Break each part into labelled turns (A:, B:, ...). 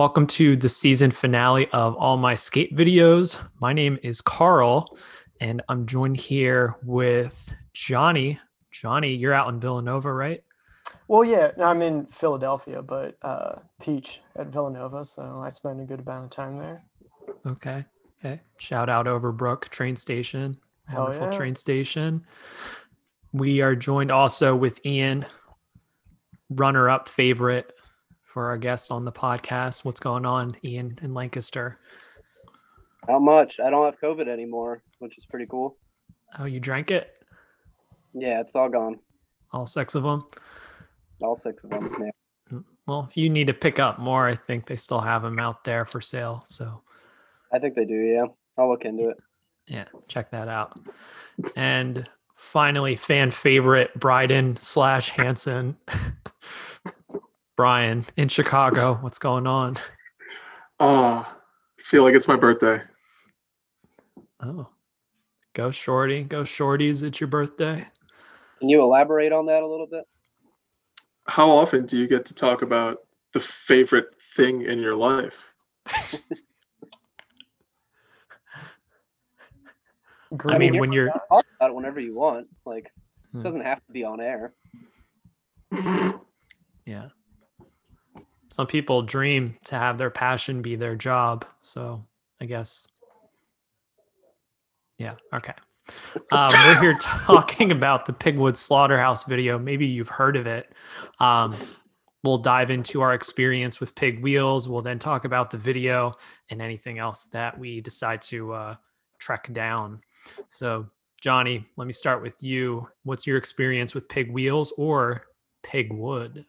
A: Welcome to the season finale of all my skate videos. My name is Carl, and I'm joined here with Johnny. Johnny, you're out in Villanova, right?
B: Well, yeah, I'm in Philadelphia, but uh, teach at Villanova, so I spend a good amount of time there.
A: Okay. Okay. Shout out Overbrook train station. Wonderful
B: yeah.
A: train station. We are joined also with Ian, runner up favorite for our guest on the podcast. What's going on, Ian in Lancaster?
C: How much. I don't have COVID anymore, which is pretty cool.
A: Oh, you drank it?
C: Yeah, it's all gone.
A: All six of them?
C: All six of them. Yeah.
A: Mm, well, if you need to pick up more, I think they still have them out there for sale. So,
C: I think they do. Yeah. I'll look into it.
A: yeah, check that out. And finally, fan favorite Bryden slash Hansen. Brian in Chicago. What's going on?
D: Ah, feel like it's my birthday.
A: Oh, go shorty, go shorties. It's your birthday.
C: Can you elaborate on that a little bit?
D: How often do you get to talk about the favorite thing in your life?
A: I mean,
B: Green-
A: when you're
C: Talk about it whenever you want. It's like,
A: Hmm.
C: it doesn't have to be on air.
A: Yeah. Some people dream to have their passion be their job. So I guess. Yeah. Okay. Um, we're here talking about the Pigwood Slaughterhouse video. Maybe you've heard of it. Um, we'll dive into our experience with pig wheels. We'll then talk about the video and anything else that we decide to uh, trek down. So, Johnny, let me start with you. What's your experience with pig wheels or pig wood?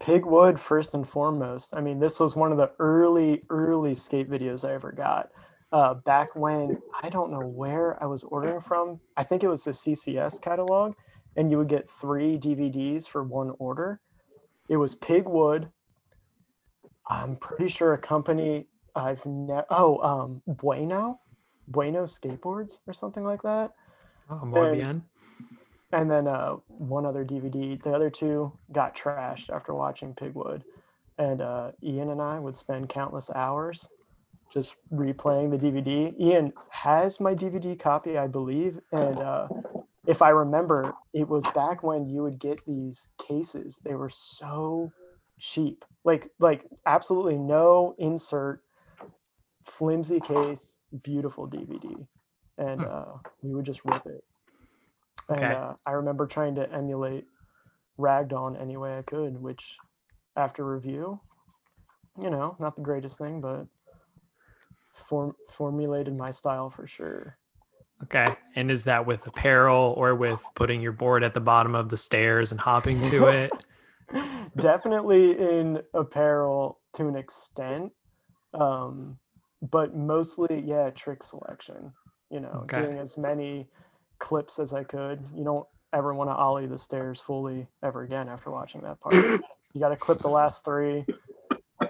B: Pigwood, first and foremost. I mean, this was one of the early, early skate videos I ever got. Uh, back when I don't know where I was ordering from. I think it was the CCS catalog, and you would get three DVDs for one order. It was Pigwood. I'm pretty sure a company I've never. Oh, um, Bueno, Bueno Skateboards or something like that
A: Oh, more bien.
B: And then uh, one other DVD. The other two got trashed after watching Pigwood, and uh, Ian and I would spend countless hours just replaying the DVD. Ian has my DVD copy, I believe, and uh, if I remember, it was back when you would get these cases. They were so cheap, like like absolutely no insert, flimsy case, beautiful DVD, and
A: Hmm.
B: uh, we would just rip it. And
A: Okay.
B: uh, I remember trying to emulate Ragdoll any way I could, which after review, you know, not the greatest thing, but form- formulated my style for sure.
A: Okay. And is that with apparel or with putting your board at the bottom of the stairs and hopping to it?
B: Definitely in apparel to an extent, um, but mostly, yeah, trick selection. You know,
A: Okay.
B: doing as many clips as I could. You don't ever want to ollie the stairs fully ever again after watching that part. you got to clip the last three.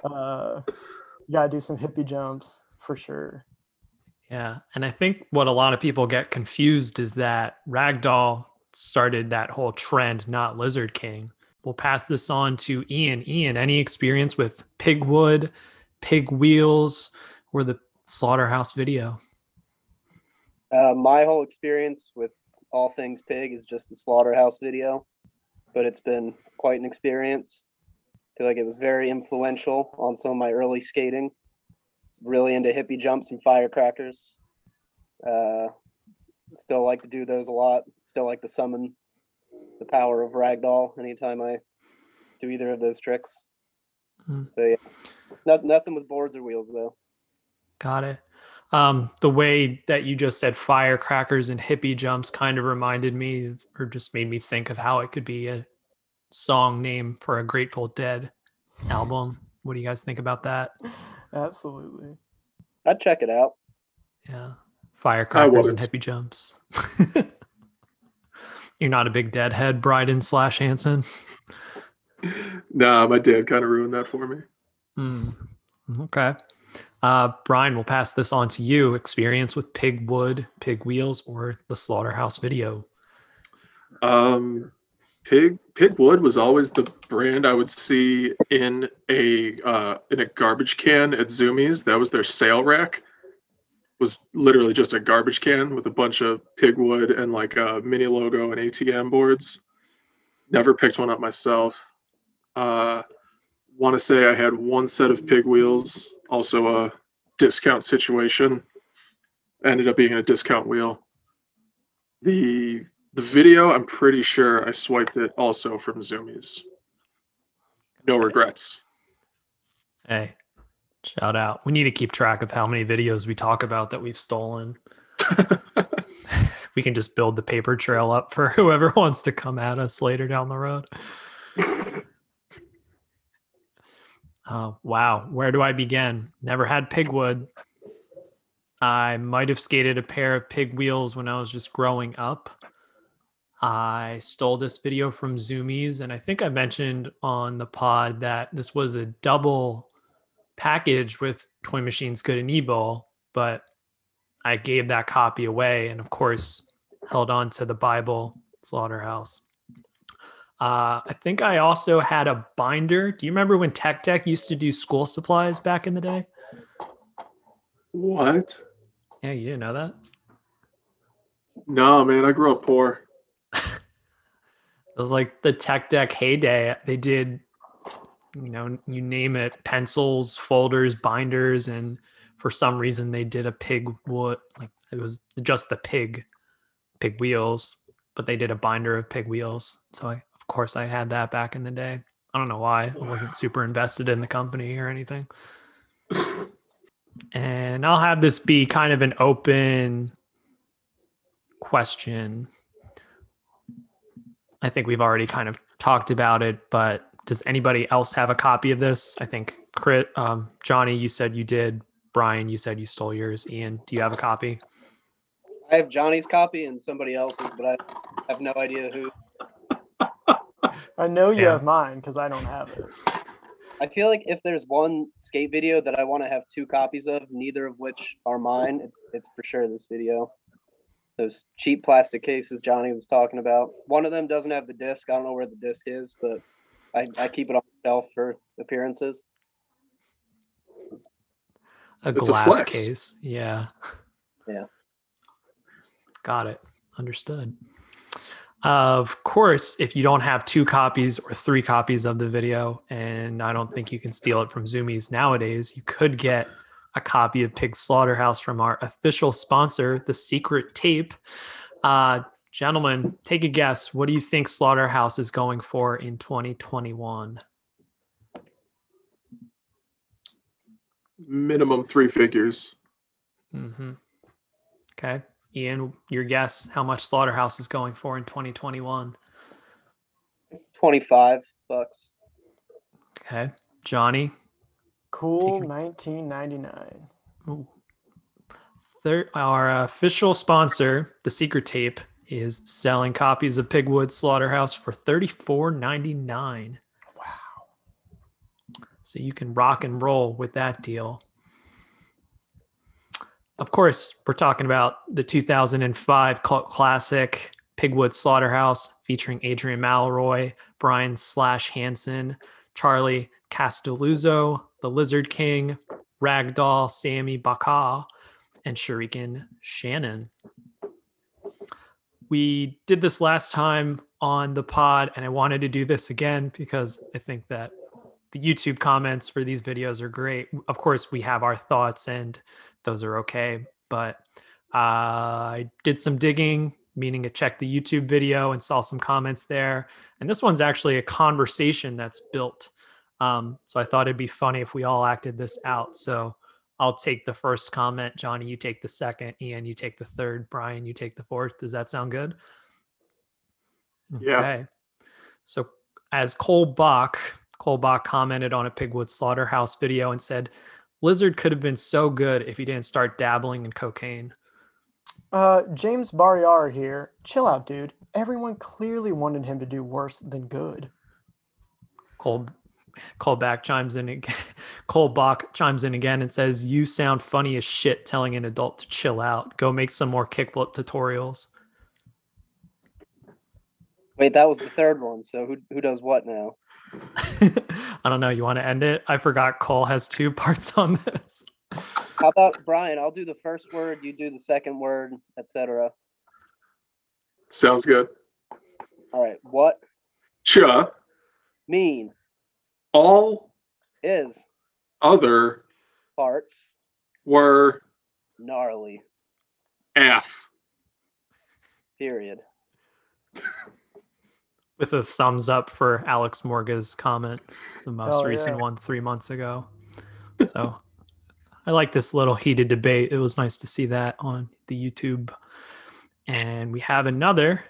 B: Uh, you got to do some hippie jumps for sure.
A: Yeah. And I think what a lot of people get confused is that Ragdoll started that whole trend, not Lizard King. We'll pass this on to Ian. Ian, any experience with Pigwood, Pig Wheels, or the Slaughterhouse video?
C: Uh, my whole experience with all things pig is just the slaughterhouse video, but it's been quite an experience. I feel like it was very influential on some of my early skating. Really into hippie jumps and firecrackers. Uh, still like to do those a lot. Still like to summon the power of ragdoll anytime I do either of those tricks.
A: Hmm.
C: So yeah, not, nothing with boards or wheels though.
A: Got it. Um, the way that you just said firecrackers and hippie jumps kind of reminded me or just made me think of how it could be a song name for a Grateful Dead album. What do you guys think about that?
B: Absolutely.
C: I'd check it out.
A: Yeah. Firecrackers and hippie jumps. You're not a big deadhead, Bryden slash Hansen.
D: Nah, my dad kind of ruined that for me.
A: Hmm. Okay. Uh, Brian, we'll pass this on to you. Experience with pig wood, pig wheels, or the slaughterhouse video.
D: Um, Pig Pigwood was always the brand I would see in a uh, in a garbage can at Zoomies. That was their sale rack. Was literally just a garbage can with a bunch of Pigwood and like a mini logo and ATM boards. Never picked one up myself. Uh, Want to say I had one set of pig wheels, also a discount situation. Ended up being a discount wheel. The the video, I'm pretty sure I swiped it also from Zoomies. No regrets.
A: Hey, shout out. We need to keep track of how many videos we talk about that we've stolen. we can just build the paper trail up for whoever wants to come at us later down the road. Oh, wow. Where do I begin? Never had pigwood. I might have skated a pair of pig wheels when I was just growing up. I stole this video from Zoomies, and I think I mentioned on the pod that this was a double package with Toy Machines Good and Evil, but I gave that copy away and, of course, held on to the Bible Slaughterhouse. Uh, I think I also had a binder. Do you remember when Tech Deck used to do school supplies back in the day?
D: What?
A: Yeah, you didn't know that?
D: No, man, I grew up poor.
A: It was like the Tech Deck heyday. They did, you know, you name it, pencils, folders, binders, and for some reason they did a pig wood. Like it was just the pig, pig wheels, but they did a binder of pig wheels. So I, of course, I had that back in the day. I don't know why. I wasn't super invested in the company or anything. and I'll have this be kind of an open question. I think we've already kind of talked about it, but does anybody else have a copy of this? I think Crit, um, Johnny, you said you did. Brian, you said you stole yours. Ian, do you have a copy?
C: I have Johnny's copy and somebody else's, but I have no idea who.
B: I know you
A: Yeah.
B: have mine because I don't have it.
C: I feel like if there's one skate video that I want to have two copies of, neither of which are mine, it's it's for sure this video. Those cheap plastic cases Johnny was talking about. One of them doesn't have the disc. I don't know where the disc is, but I, I keep it on the shelf for appearances.
A: A
D: It's
A: glass
D: flex.
A: case. Yeah.
C: Yeah.
A: Got it. Understood. Of course, if you don't have two copies or three copies of the video, and I don't think you can steal it from Zoomies nowadays, you could get a copy of Pig Slaughterhouse from our official sponsor, The Secret Tape. Uh, gentlemen, take a guess. What do you think Slaughterhouse is going for in 2021?
D: Minimum three figures.
A: Mm-hmm. Okay. Ian, your guess how much Slaughterhouse is going for in 2021?
C: Twenty five bucks.
A: Okay. Johnny,
B: Cool
A: Take
B: 1999.
A: Ooh. Thir- our official sponsor, The Secret Tape, is selling copies of Pigwood Slaughterhouse for $34.99.
B: Wow.
A: So you can rock and roll with that deal. Of course, we're talking about the 2005 cult classic Pigwood Slaughterhouse featuring Adrian Mallory, Brian Slash Hansen, Charlie Castelluzzo, the Lizard King, Ragdoll, Sammy Baca, and Shuriken Shannon. We did this last time on the pod, and I wanted to do this again because I think that the YouTube comments for these videos are great. Of course, we have our thoughts, and those are okay. But uh, I did some digging, meaning I checked the YouTube video and saw some comments there. And this one's actually a conversation that's built. Um, so I thought it'd be funny if we all acted this out. So I'll take the first comment. Johnny, you take the second. Ian, you take the third. Brian, you take the fourth. Does that sound good?
D: Yeah.
A: So as Cole Bach, Cole Bach commented on a Pigwood Slaughterhouse video and said, Lizard could have been so good if he didn't start dabbling in cocaine.
B: Uh, James Barriar here. Chill out, dude. Everyone clearly wanted him to do worse than good.
A: Cole Cole back chimes in again. Cole Bach chimes in again and says, "You sound funny as shit telling an adult to chill out. Go make some more kickflip tutorials."
C: Wait, that was the third one. So who who does what now?
A: I don't know. You want to end it? I forgot Cole has two parts on this.
C: How about Brian? I'll do the first word, you do the second word, etc.
D: Sounds good.
C: All right. What
D: Cha
C: mean
D: all
C: is
D: other
C: parts
D: were
C: gnarly?
D: F.
C: Period.
A: With a thumbs up for Alex Morga's comment, the most
B: Oh,
A: recent
B: yeah.
A: one three months ago. So I like this little heated debate. It was nice to see that on the YouTube. And we have another.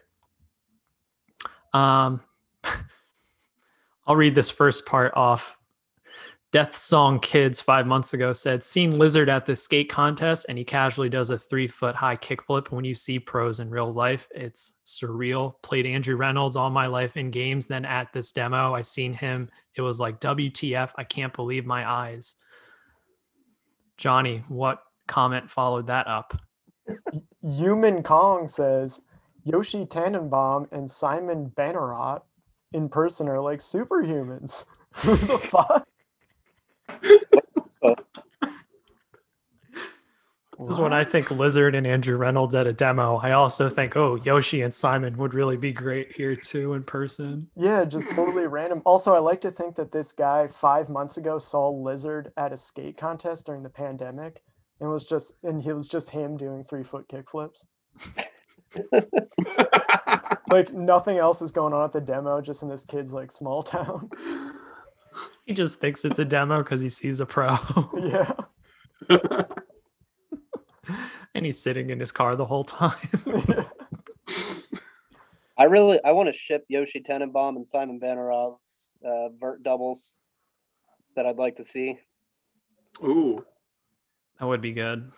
A: Um, I'll read this first part off. Death Song Kids five months ago said, Seen Lizard at the skate contest, and he casually does a three foot high kickflip. When you see pros in real life, it's surreal. Played Andrew Reynolds all my life in games. Then at this demo, I seen him. It was like, WTF, I can't believe my eyes. Johnny, what comment followed that up?
B: Human Kong says Yoshi Tannenbaum and Simon Bannerot in person are like superhumans. Who the fuck?
A: This is when I think Lizard and Andrew Reynolds at a demo. I also think, oh, Yoshi and Simon would really be great here too in person.
B: Yeah, just totally random. Also, I like to think that this guy five months ago saw Lizard at a skate contest during the pandemic and was just and he was just him doing three foot kick flips. Like nothing else is going on at the demo, just in this kid's like small town.
A: He just thinks it's a demo because he sees a pro.
B: yeah.
A: and he's sitting in his car the whole time.
C: I really I want to ship Yoshi Tannenbaum and Simon Bannerot's uh, vert doubles that I'd like to see.
D: Ooh,
A: that would be good.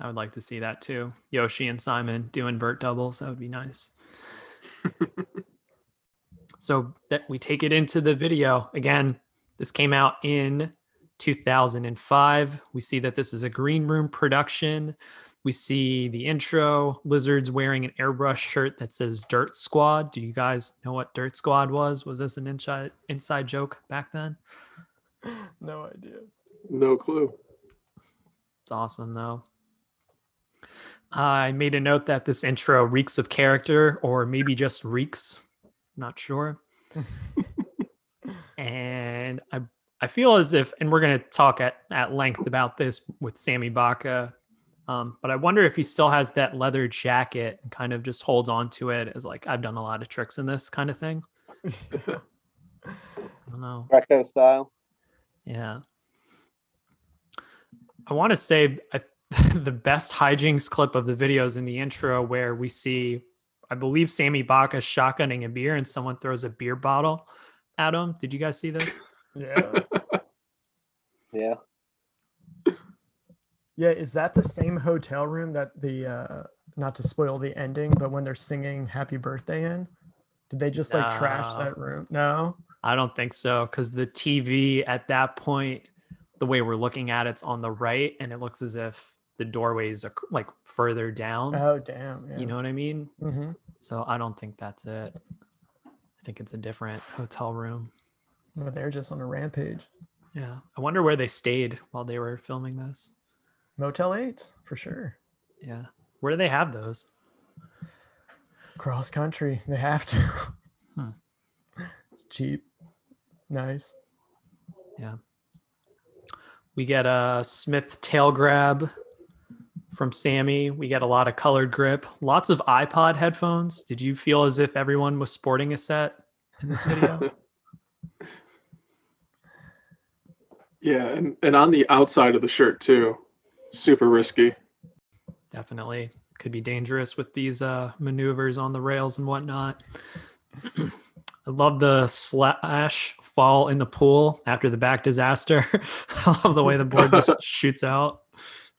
A: I would like to see that too. Yoshi and Simon doing vert doubles. That would be nice. So that we take it into the video again. This came out in 2005. We see that this is a green room production. We see the intro. Lizard's wearing an airbrush shirt that says Dirt Squad. Do you guys know what Dirt Squad was? Was this an inside inside joke back then?
B: no idea.
D: no clue.
A: It's awesome though. I made a note that this intro reeks of character, or maybe just reeks. Not sure. and I I feel as if, and we're going to talk at, at length about this with Sammy Baca, um, but I wonder if he still has that leather jacket and kind of just holds on to it as like I've done a lot of tricks in this kind of thing. I don't know.
C: Recto style.
A: Yeah. I want to say I, the best hijinks clip of the videos in the intro where we see, I believe, Sammy Baca shotgunning a beer and someone throws a beer bottle at him. Did you guys see this?
B: Yeah.
C: Yeah.
B: Yeah, is that the same hotel room that the uh not to spoil the ending, but when they're singing happy birthday in? Did they just like trash that room? No.
A: I don't think so because the TV at that point, the way we're looking at it's on the right, and it looks as if the doorways are like further down.
B: Oh damn. Yeah.
A: You know what I mean?
B: hmm
A: So I don't think that's it. I think it's a different hotel room.
B: Well, they're just on a rampage.
A: Yeah. I wonder where they stayed while they were filming this.
B: Motel Eight for sure.
A: Yeah. Where do they have those?
B: Cross country. They have to.
A: Hmm.
B: Cheap. Nice. Yeah.
A: We get a Smith tail grab from Sammy. We get a lot of colored grip, lots of iPod headphones. Did you feel as if everyone was sporting a set in this video?
D: Yeah, and, and on the outside of the shirt too. Super risky.
A: Definitely could be dangerous with these uh, maneuvers on the rails and whatnot. I love the slash fall in the pool after the back disaster. I love the way the board just shoots out.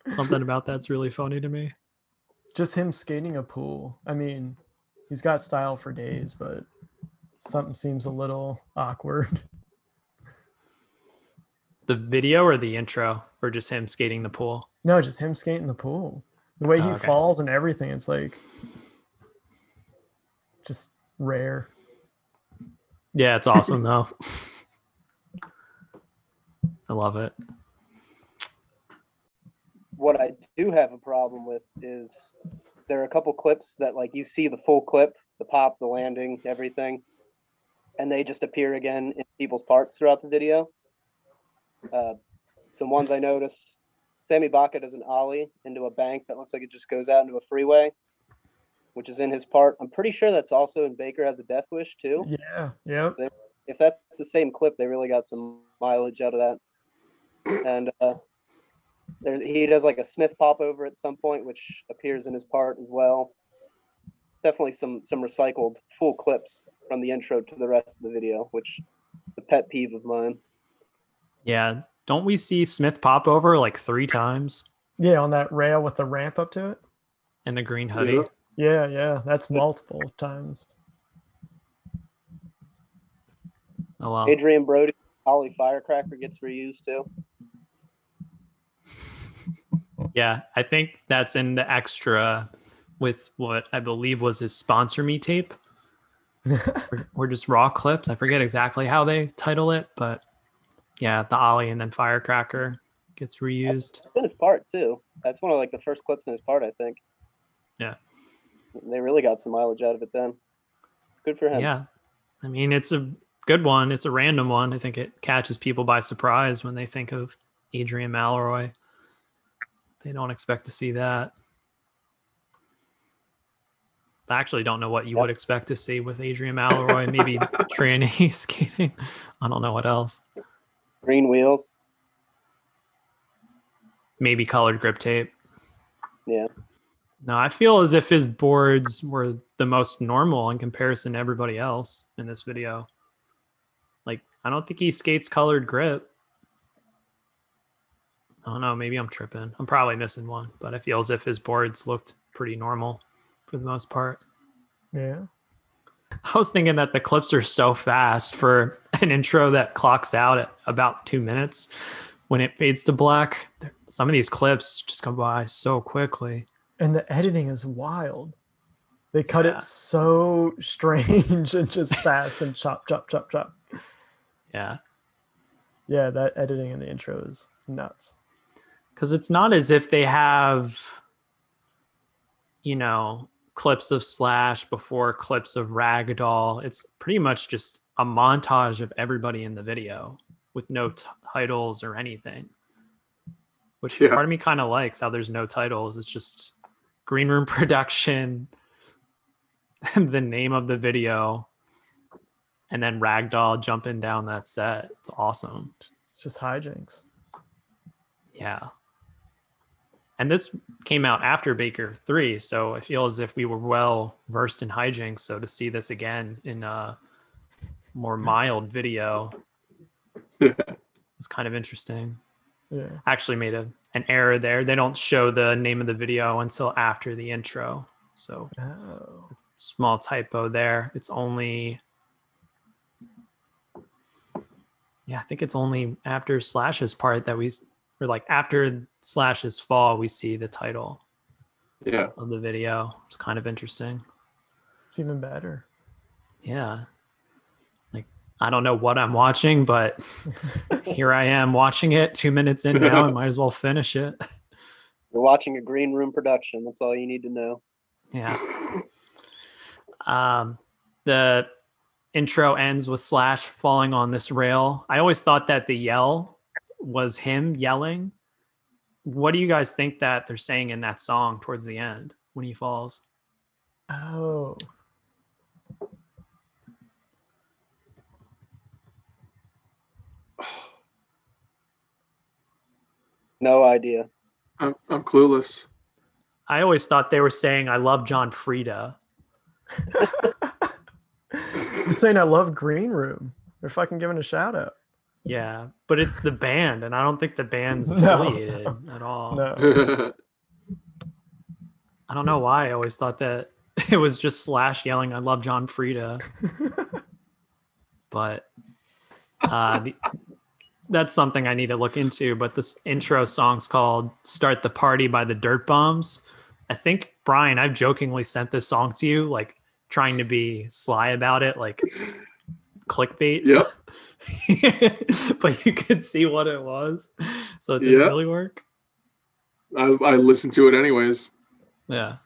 A: Something about that's really funny to me.
B: Just him skating a pool. I mean, he's got style for days, but something seems a little awkward.
A: The video or the intro, or just him skating the pool?
B: No, just him skating the pool. The way he
A: Oh, okay.
B: falls and everything, it's like just rare.
A: Yeah, it's awesome though. I love it.
C: What I do have a problem with is there are a couple clips that like you see the full clip, the pop, the landing, everything, and they just appear again in people's parts throughout the video. Uh, some ones I noticed, Sammy Baca does an ollie into a bank that looks like it just goes out into a freeway, which is in his part. I'm pretty sure that's also in Baker has a death wish too.
B: Yeah, yep.
C: If that's the same clip, they really got some mileage out of that. And uh, there's he does like a Smith pop over at some point, which appears in his part as well. It's definitely some some recycled full clips from the intro to the rest of the video, which the pet peeve of mine.
A: Yeah. Don't we see Smith pop over like three times
B: Yeah, on that rail with the ramp up to it.
A: And the green hoodie?
D: Yeah.
B: Yeah, yeah, that's multiple times.
A: Oh wow.
C: Adrian Brody, Ollie Firecracker gets reused too.
A: Yeah, I think that's in the extra with what I believe was his sponsor me tape. or, or just raw clips. I forget exactly how they title it, but yeah, the Ollie and then Firecracker gets reused.
C: It's in his part too. That's one of like the first clips in his part, I think.
A: Yeah.
C: They really got some mileage out of it then. Good for him.
A: Yeah. I mean, it's a good one. It's a random one. I think it catches people by surprise when they think of Adrian Mallory. They don't expect to see that. I actually don't know what you would expect to see with Adrian Mallory. Maybe tranny skating. I don't know what else.
C: Green wheels.
A: Maybe colored grip tape.
C: Yeah.
A: No, I feel as if his boards were the most normal in comparison to everybody else in this video. Like, I don't think he skates colored grip. I don't know. Maybe I'm tripping. I'm probably missing one, but I feel as if his boards looked pretty normal for the most part.
B: Yeah.
A: I was thinking that the clips are so fast for an intro that clocks out at about two minutes when it fades to black. Some of these clips just go by so quickly.
B: And the editing is wild. They cut
A: Yeah.
B: it so strange and just fast and chop, chop, chop, chop.
A: Yeah.
B: Yeah, that editing in the intro is nuts.
A: Because it's not as if they have you know clips of slash before clips of ragdoll it's pretty much just a montage of everybody in the video with no t- titles or anything which
D: Yeah.
A: part of me kind of likes how there's no titles it's just green room production the name of the video and then ragdoll jumping down that set it's awesome
B: It's just hijinks.
A: yeah. And this came out after Baker 3, so I feel as if we were well versed in hijinks. So to see this again in a more mild video was kind of interesting.
B: Yeah.
A: Actually made a an error there. They don't show the name of the video until after the intro. So
B: Oh.
A: small typo there. It's only Yeah, I think it's only after Slash's part that we or like after Slash's fall we see the title
D: Yeah.
A: of the video. It's kind of interesting.
B: It's even better.
A: Yeah. Like I don't know what I'm watching, but here I am watching it 2 minutes in now I might as well finish it.
C: You're watching a green room production. That's all you need to know.
A: Yeah. Um, the intro ends with Slash falling on this rail. I always thought that the yell was him yelling. What do you guys think that they're saying in that song towards the end when he falls?
B: Oh.
C: No idea.
D: I'm, I'm clueless.
A: I always thought they were saying, I love John Frieda.
B: He's saying I love Green Room. They're fucking giving a shout out.
A: Yeah, but it's the band, and I don't think the band's
B: No.
A: affiliated at all.
B: No.
A: I don't know why I always thought that it was just Slash yelling, I love John Frieda. but uh, the, that's something I need to look into. But this intro song's called Start the Party by the Dirt Bombs. I think Brian, I've jokingly sent this song to you, like trying to be sly about it, like clickbait.
D: Yep.
A: but you could see what it was. So it didn't
D: Yeah.
A: really work.
D: I, I listen to it anyways.
A: Yeah.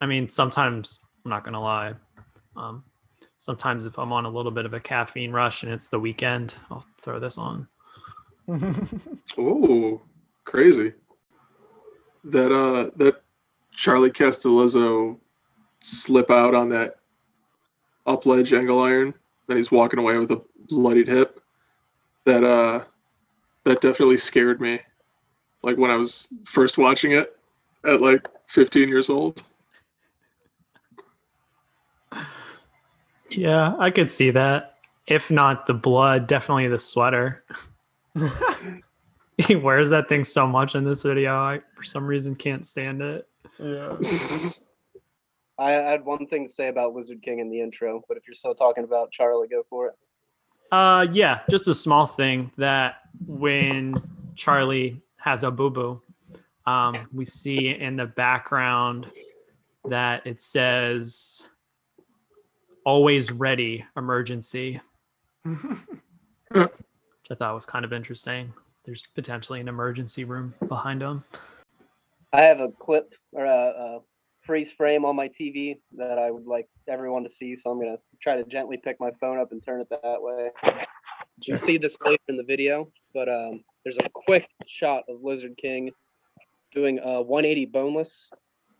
A: I mean, sometimes I'm not gonna lie. Um, sometimes if I'm on a little bit of a caffeine rush and it's the weekend, I'll throw this on.
D: Oh, crazy. That uh that Charlie Castelluzzo slip out on that up ledge angle iron, then he's walking away with a bloodied hip. That uh that definitely scared me. Like when I was first watching it at like 15 years old.
A: Yeah, I could see that. If not the blood, definitely the sweater. he wears that thing so much in this video. I for some reason can't stand it.
B: yeah.
C: I, I had one thing to say about Lizard King in the intro, but if you're still talking about Charlie, go for it.
A: Uh yeah, just a small thing that when Charlie has a boo boo, um, we see in the background that it says always ready emergency. which I thought was kind of interesting. There's potentially an emergency room behind him.
C: I have a clip or a, a freeze frame on my TV that I would like everyone to see, so I'm gonna try to gently pick my phone up and turn it that way. You see this later in the video, but um, there's a quick shot of Lizard King doing a 180 boneless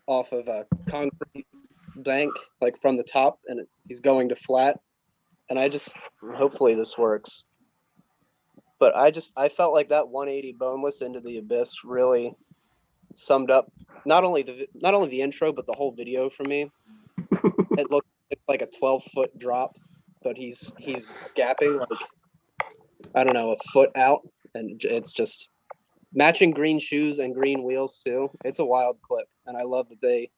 C: off of a concrete bank, like from the top, and it, he's going to flat. And I just, hopefully, this works. But I just, I felt like that 180 boneless into the abyss really summed up not only the not only the intro but the whole video for me. it looked like a 12 foot drop, but he's he's gapping like I don't know a foot out, and it's just matching green shoes and green wheels too. It's a wild clip, and I love that they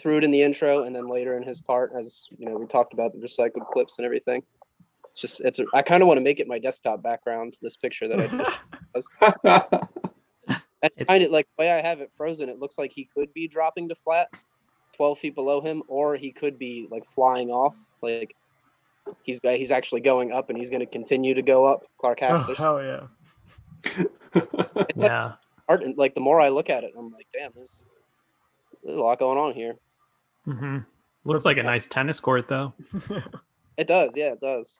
C: threw it in the intro and then later in his part, as you know, we talked about the recycled clips and everything. It's just it's a, I kind of want to make it my desktop background. This picture that I just and
A: It-
C: find it like the way I have it frozen, it looks like he could be dropping to flat, twelve feet below him, or he could be like flying off. Like he's he's actually going up, and he's going to continue to go up. Clark
B: Oh,
C: Hasters.
B: hell yeah.
A: Yeah.
C: art, and like the more I look at it, I'm like, damn, this there's a lot going on here.
A: Mm-hmm. Looks like a nice tennis court though.
C: It does, yeah, it does.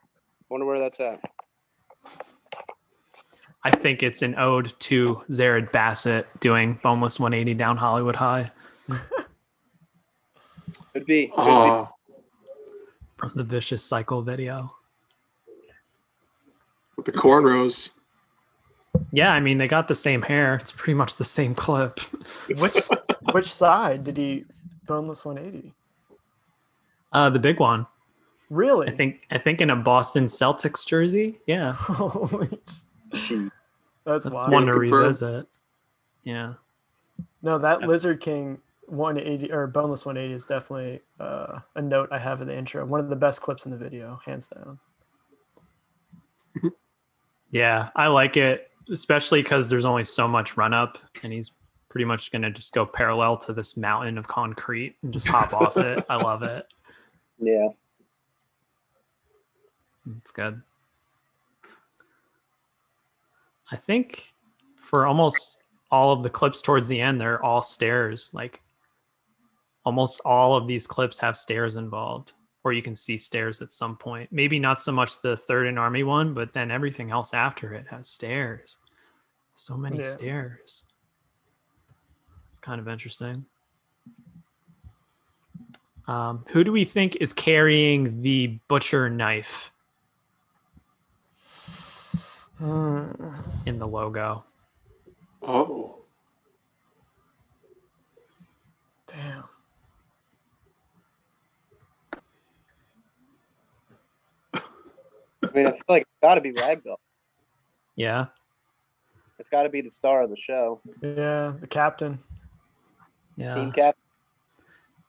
C: Wonder where that's at.
A: I think it's an ode to Zered Bassett doing boneless 180 down Hollywood High
C: Could be. Could be.
D: oh,
A: from the Vicious Cycle video.
D: with the cornrows.
A: Yeah, I mean they got the same hair. It's pretty much the same clip.
B: which which side did he boneless 180?
A: Uh, the big one.
B: Really?
A: I think I think in a Boston Celtics jersey. Yeah,
B: Holy
C: Shoot.
B: That's,
A: that's
B: wild.
A: one to revisit. Yeah.
B: No, that
A: Yeah.
B: Lizard King 180 or boneless 180 is definitely uh, a note I have in the intro. One of the best clips in the video, hands down.
A: Yeah, I like it, especially because there's only so much run up, and he's pretty much going to just go parallel to this mountain of concrete and just hop off it. I love it.
C: Yeah.
A: It's good. I think for almost all of the clips towards the end, they're all stairs. Like almost all of these clips have stairs involved, or you can see stairs at some point. Maybe not so much the third and army one, but then everything else after it has stairs. So many
B: Yeah.
A: stairs. It's kind of interesting. Um, who do we think is carrying the butcher knife
B: Hmm.
A: in the logo?
D: Oh,
B: Damn.
C: I mean, I feel like it's got to be Ragdoll.
A: Yeah.
C: It's got to be the star of the show.
B: Yeah, the captain.
A: Yeah.
C: Team cap.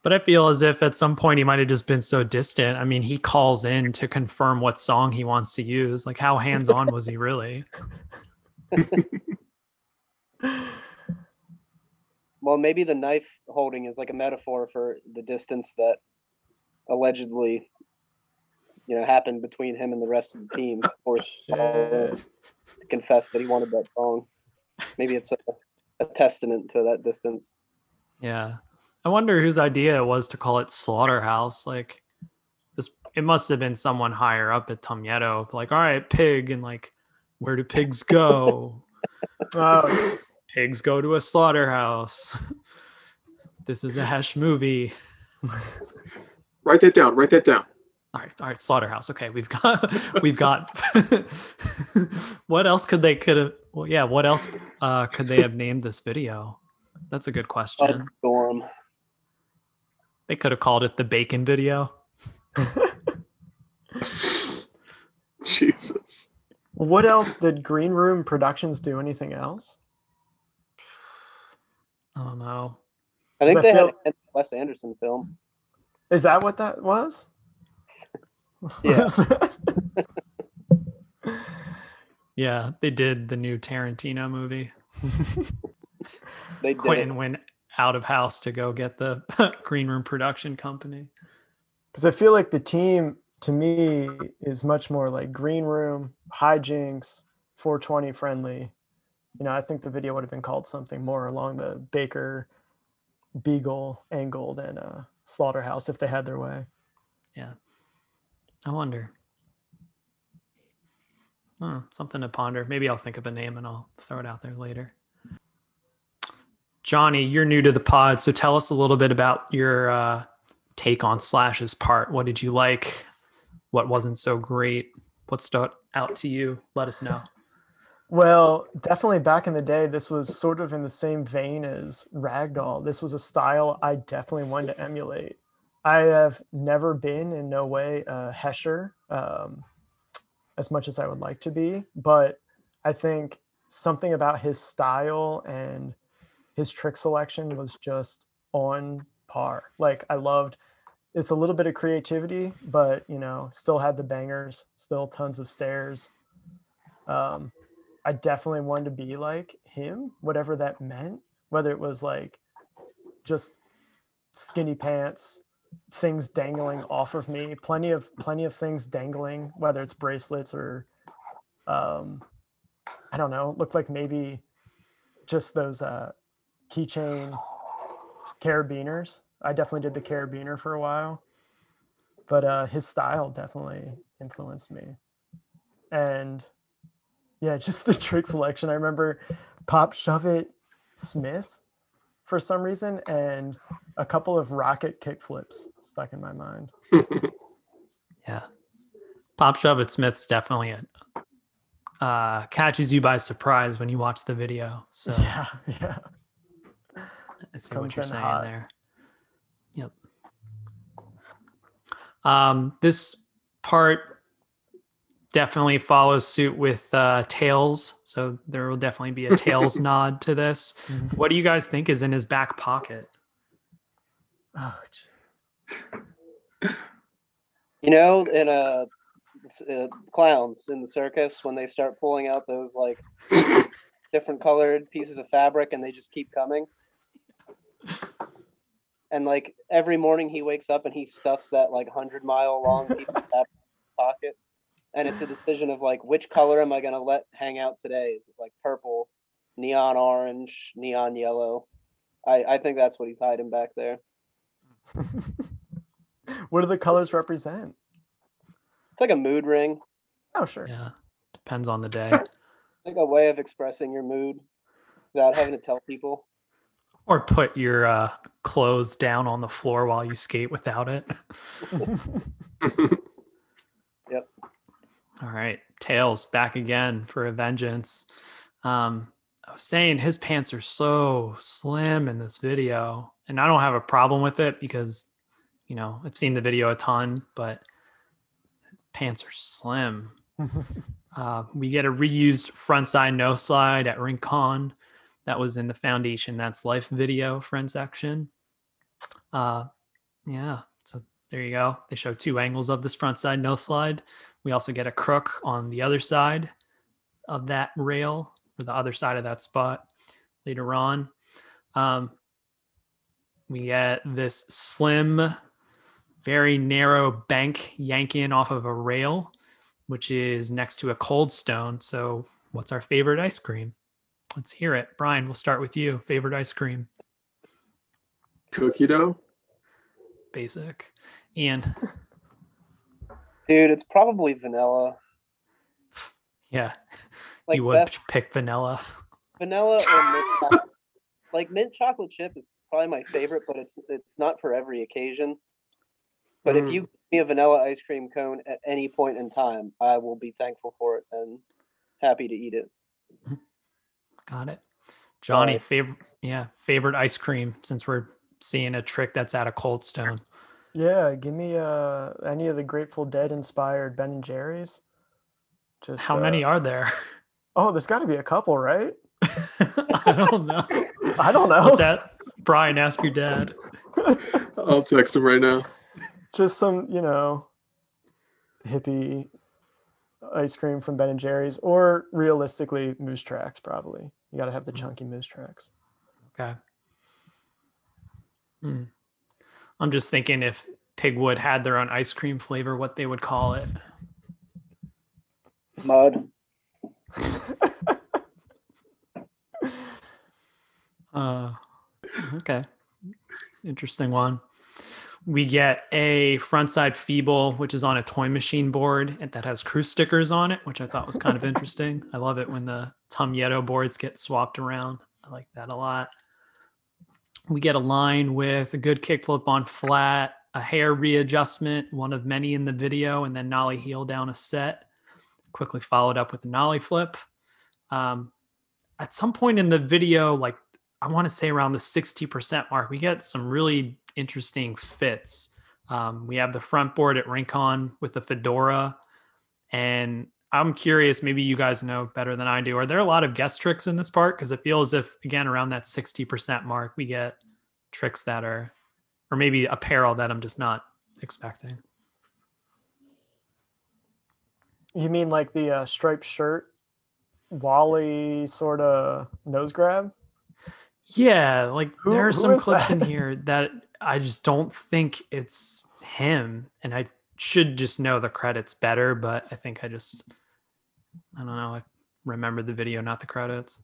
A: But I feel as if at some point he might have just been so distant. I mean, he calls in to confirm what song he wants to use. Like, how hands on was he really?
C: well, maybe the knife holding is like a metaphor for the distance that allegedly, you know, happened between him and the rest of the team. Or
B: Shit.
C: confess that he wanted that song. Maybe it's a, a testament to that distance.
A: Yeah. I wonder whose idea it was to call it Slaughterhouse. Like, it must have been someone higher up at Tum Yeto. Like, all right, pig. And like, where do pigs go?
B: Oh,
A: pigs go to a slaughterhouse. this is a hash movie.
D: Write that down. Write that down.
A: All right, all right, slaughterhouse. Okay, we've got, we've got. what else could they could have? Well, yeah, what else uh, could they have named this video? That's a good question.
C: Bud Storm.
A: They could have called it the bacon video.
D: Jesus.
B: what else did Green Room Productions do? Anything else?
A: I don't know.
C: I think
B: I
C: they
B: feel-
C: had a Wes Anderson film.
B: Is that what that was?
C: Yeah.
A: Yeah, they did the new Tarantino movie.
C: They did it.
A: Quentin went out of house to go get the Green Room Production Company.
B: Because I feel like the team to me is much more like Green Room, Hijinks, 420 friendly. You know, I think the video would have been called something more along the Baker, Beagle angle than uh, Slaughterhouse if they had their way. Yeah.
A: I wonder. Hmm, something to ponder. Maybe I'll think of a name and I'll throw it out there later. Johnny, you're new to the pod, so tell us a little bit about your uh, take on Slash's part. What did you like? What wasn't so great? What stood out to you? Let us know.
B: Well, definitely back in the day, this was sort of in the same vein as Ragdoll. This was a style I definitely wanted to emulate. I have never been in no way a Hesher um, as much as I would like to be, but I think something about his style and his trick selection was just on par. Like I loved it's a little bit of creativity, but you know, still had the bangers, still tons of stairs. Um, I definitely wanted to be like him, whatever that meant, whether it was like just skinny pants, things dangling off of me, plenty of plenty of things dangling, whether it's bracelets or um I don't know, looked like maybe just those uh keychain carabiners. I definitely did the carabiner for a while. But uh his style definitely influenced me. And yeah, just the trick selection. I remember Pop Shove It Smith for some reason and a couple of rocket kick flips stuck in my mind.
A: Yeah. Pop Shove It Smith's definitely it. Uh, catches you by surprise when you watch the video. So
B: Yeah, yeah.
A: I see what you're saying
B: hot.
A: there. Yep. Um, this part definitely follows suit with uh, Tails, so there will definitely be a Tails nod to this.
B: Mhm.
A: What do you guys think is in his back pocket?
B: Oh, gee.
C: You know, in a uh, clowns in the circus when they start pulling out those like different colored pieces of fabric and they just keep coming. And like every morning he wakes up and he stuffs that like hundred mile long piece of fabric in his pocket. And it's a decision of like which color am I gonna let hang out today? Is it like purple, neon orange, neon yellow? I, I think that's what he's hiding back there.
B: what do the colors represent?
C: It's like a mood ring.
B: Oh, sure.
A: Yeah, depends on the day.
C: like a way of expressing your mood without having to tell people.
A: Or put your uh, clothes down on the floor while you skate without it. Yep. All right, Tails back again for a vengeance. Um, I was saying his pants are so slim in this video, and I don't have a problem with it because, you know, I've seen the video a ton, but his pants are slim. Uh, we get a reused front side no slide at Rincon. That was in the Foundation That's Life video friend section. Uh, yeah, so there you go. They show two angles of this front side no slide. We also get a crook on the other side of that rail or the other side of that spot later on. Um, we get this slim, very narrow bank yanking off of a rail, which is next to a cold stone. So, what's our favorite ice cream? Let's hear it. Brian, we'll start with you. Favorite ice cream?
D: Cookie dough.
A: Basic. Ian.
C: Dude, it's probably vanilla.
A: Yeah,
C: Like
A: you would
C: best
A: pick vanilla.
C: vanilla or mint chocolate. like mint chocolate chip is probably my favorite, but it's it's not for every occasion. But if
D: Mm.
C: you give me a vanilla ice cream cone at any point in time, I will be thankful for it and happy to eat it.
A: Got it. Johnny,
C: Sorry.
A: favorite yeah, favorite ice cream since we're seeing a trick that's at a cold stone.
B: Yeah, give me uh any of the Grateful Dead inspired Ben and Jerry's. Just
A: How many
B: uh,
A: are there?
B: Oh, there's got to be a couple, right?
A: I don't know.
B: I don't know.
A: What's that? Brian, ask your dad.
D: I'll text him right now.
B: Just some, you know, hippie ice cream from Ben and Jerry's, or realistically, Moose Tracks. Probably you got to have the
A: Mm.
B: chunky Moose Tracks.
A: Okay. Hmm. I'm just thinking if Pigwood had their own ice cream flavor, what they would call it.
C: Mud.
A: Uh, okay. Interesting one. We get a frontside feeble, which is on a toy machine board and that has crew stickers on it, which I thought was kind of interesting. I love it when the Tum Yeto boards get swapped around. I like that a lot. We get a line with a good kickflip on flat, a hair readjustment, one of many in the video, and then nollie heel down a set. Quickly followed up with a nollie flip. Um, at some point in the video, like I want to say around the 60% mark, we get some really interesting fits. Um, we have the front board at Rincon with the Fedora. And I'm curious, maybe you guys know better than I do. Are there a lot of guest tricks in this part? Because it feels as if, again, around that 60% mark, we get tricks that are, or maybe apparel that I'm just not expecting.
B: You mean like the uh, striped shirt, Wally sort of nose grab?
A: Yeah, like
B: Who-
A: there are some clips in here that I just don't think it's him, and I should just know the credits better. But I think I just, I don't know, I remember the video, not the credits.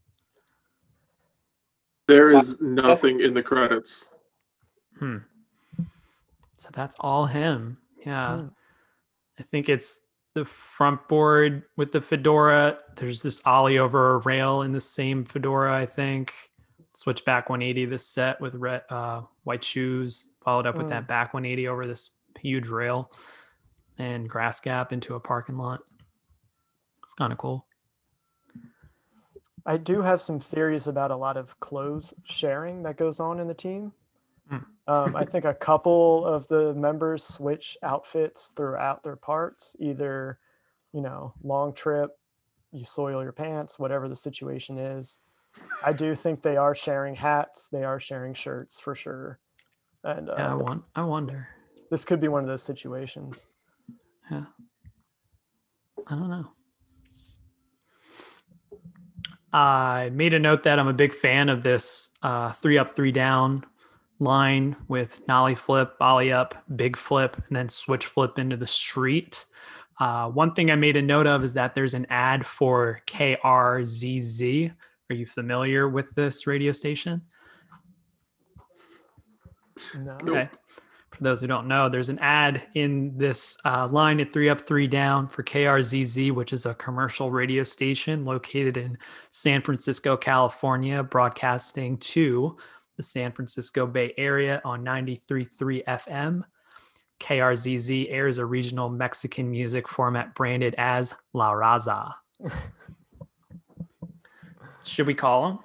D: There is nothing in the credits.
A: Hmm. So that's all him. Yeah,
B: Hmm.
A: I think it's the front board with the fedora. There's this ollie over a rail in the same fedora. I think switch back 180 this set with red uh, white shoes, followed up with
B: Mm.
A: that back 180 over this huge rail and grass gap into a parking lot. It's kind of cool.
B: I do have some theories about a lot of clothes sharing that goes on in the team.
A: Hmm.
B: Um, I think a couple of the members switch outfits throughout their parts, either, you know, long trip, you soil your pants, whatever the situation is. I do think they are sharing hats, they are sharing shirts for sure. And uh,
A: Yeah, I want. I wonder.
B: this could be one of those situations.
A: Yeah. I don't know. I made a note that I'm a big fan of this uh, three up, three down line with nollie flip, ollie up, big flip, and then switch flip into the street. Uh, one thing I made a note of is that there's an ad for KRZZ. Are you familiar with this radio station?
B: No.
A: Okay. For those who don't know, there's an ad in this uh, line at Three Up, Three Down for KRZZ, which is a commercial radio station located in San Francisco, California, broadcasting to the San Francisco Bay Area on 93.3 FM. KRZZ airs a regional Mexican music format branded as La Raza. Should we call them?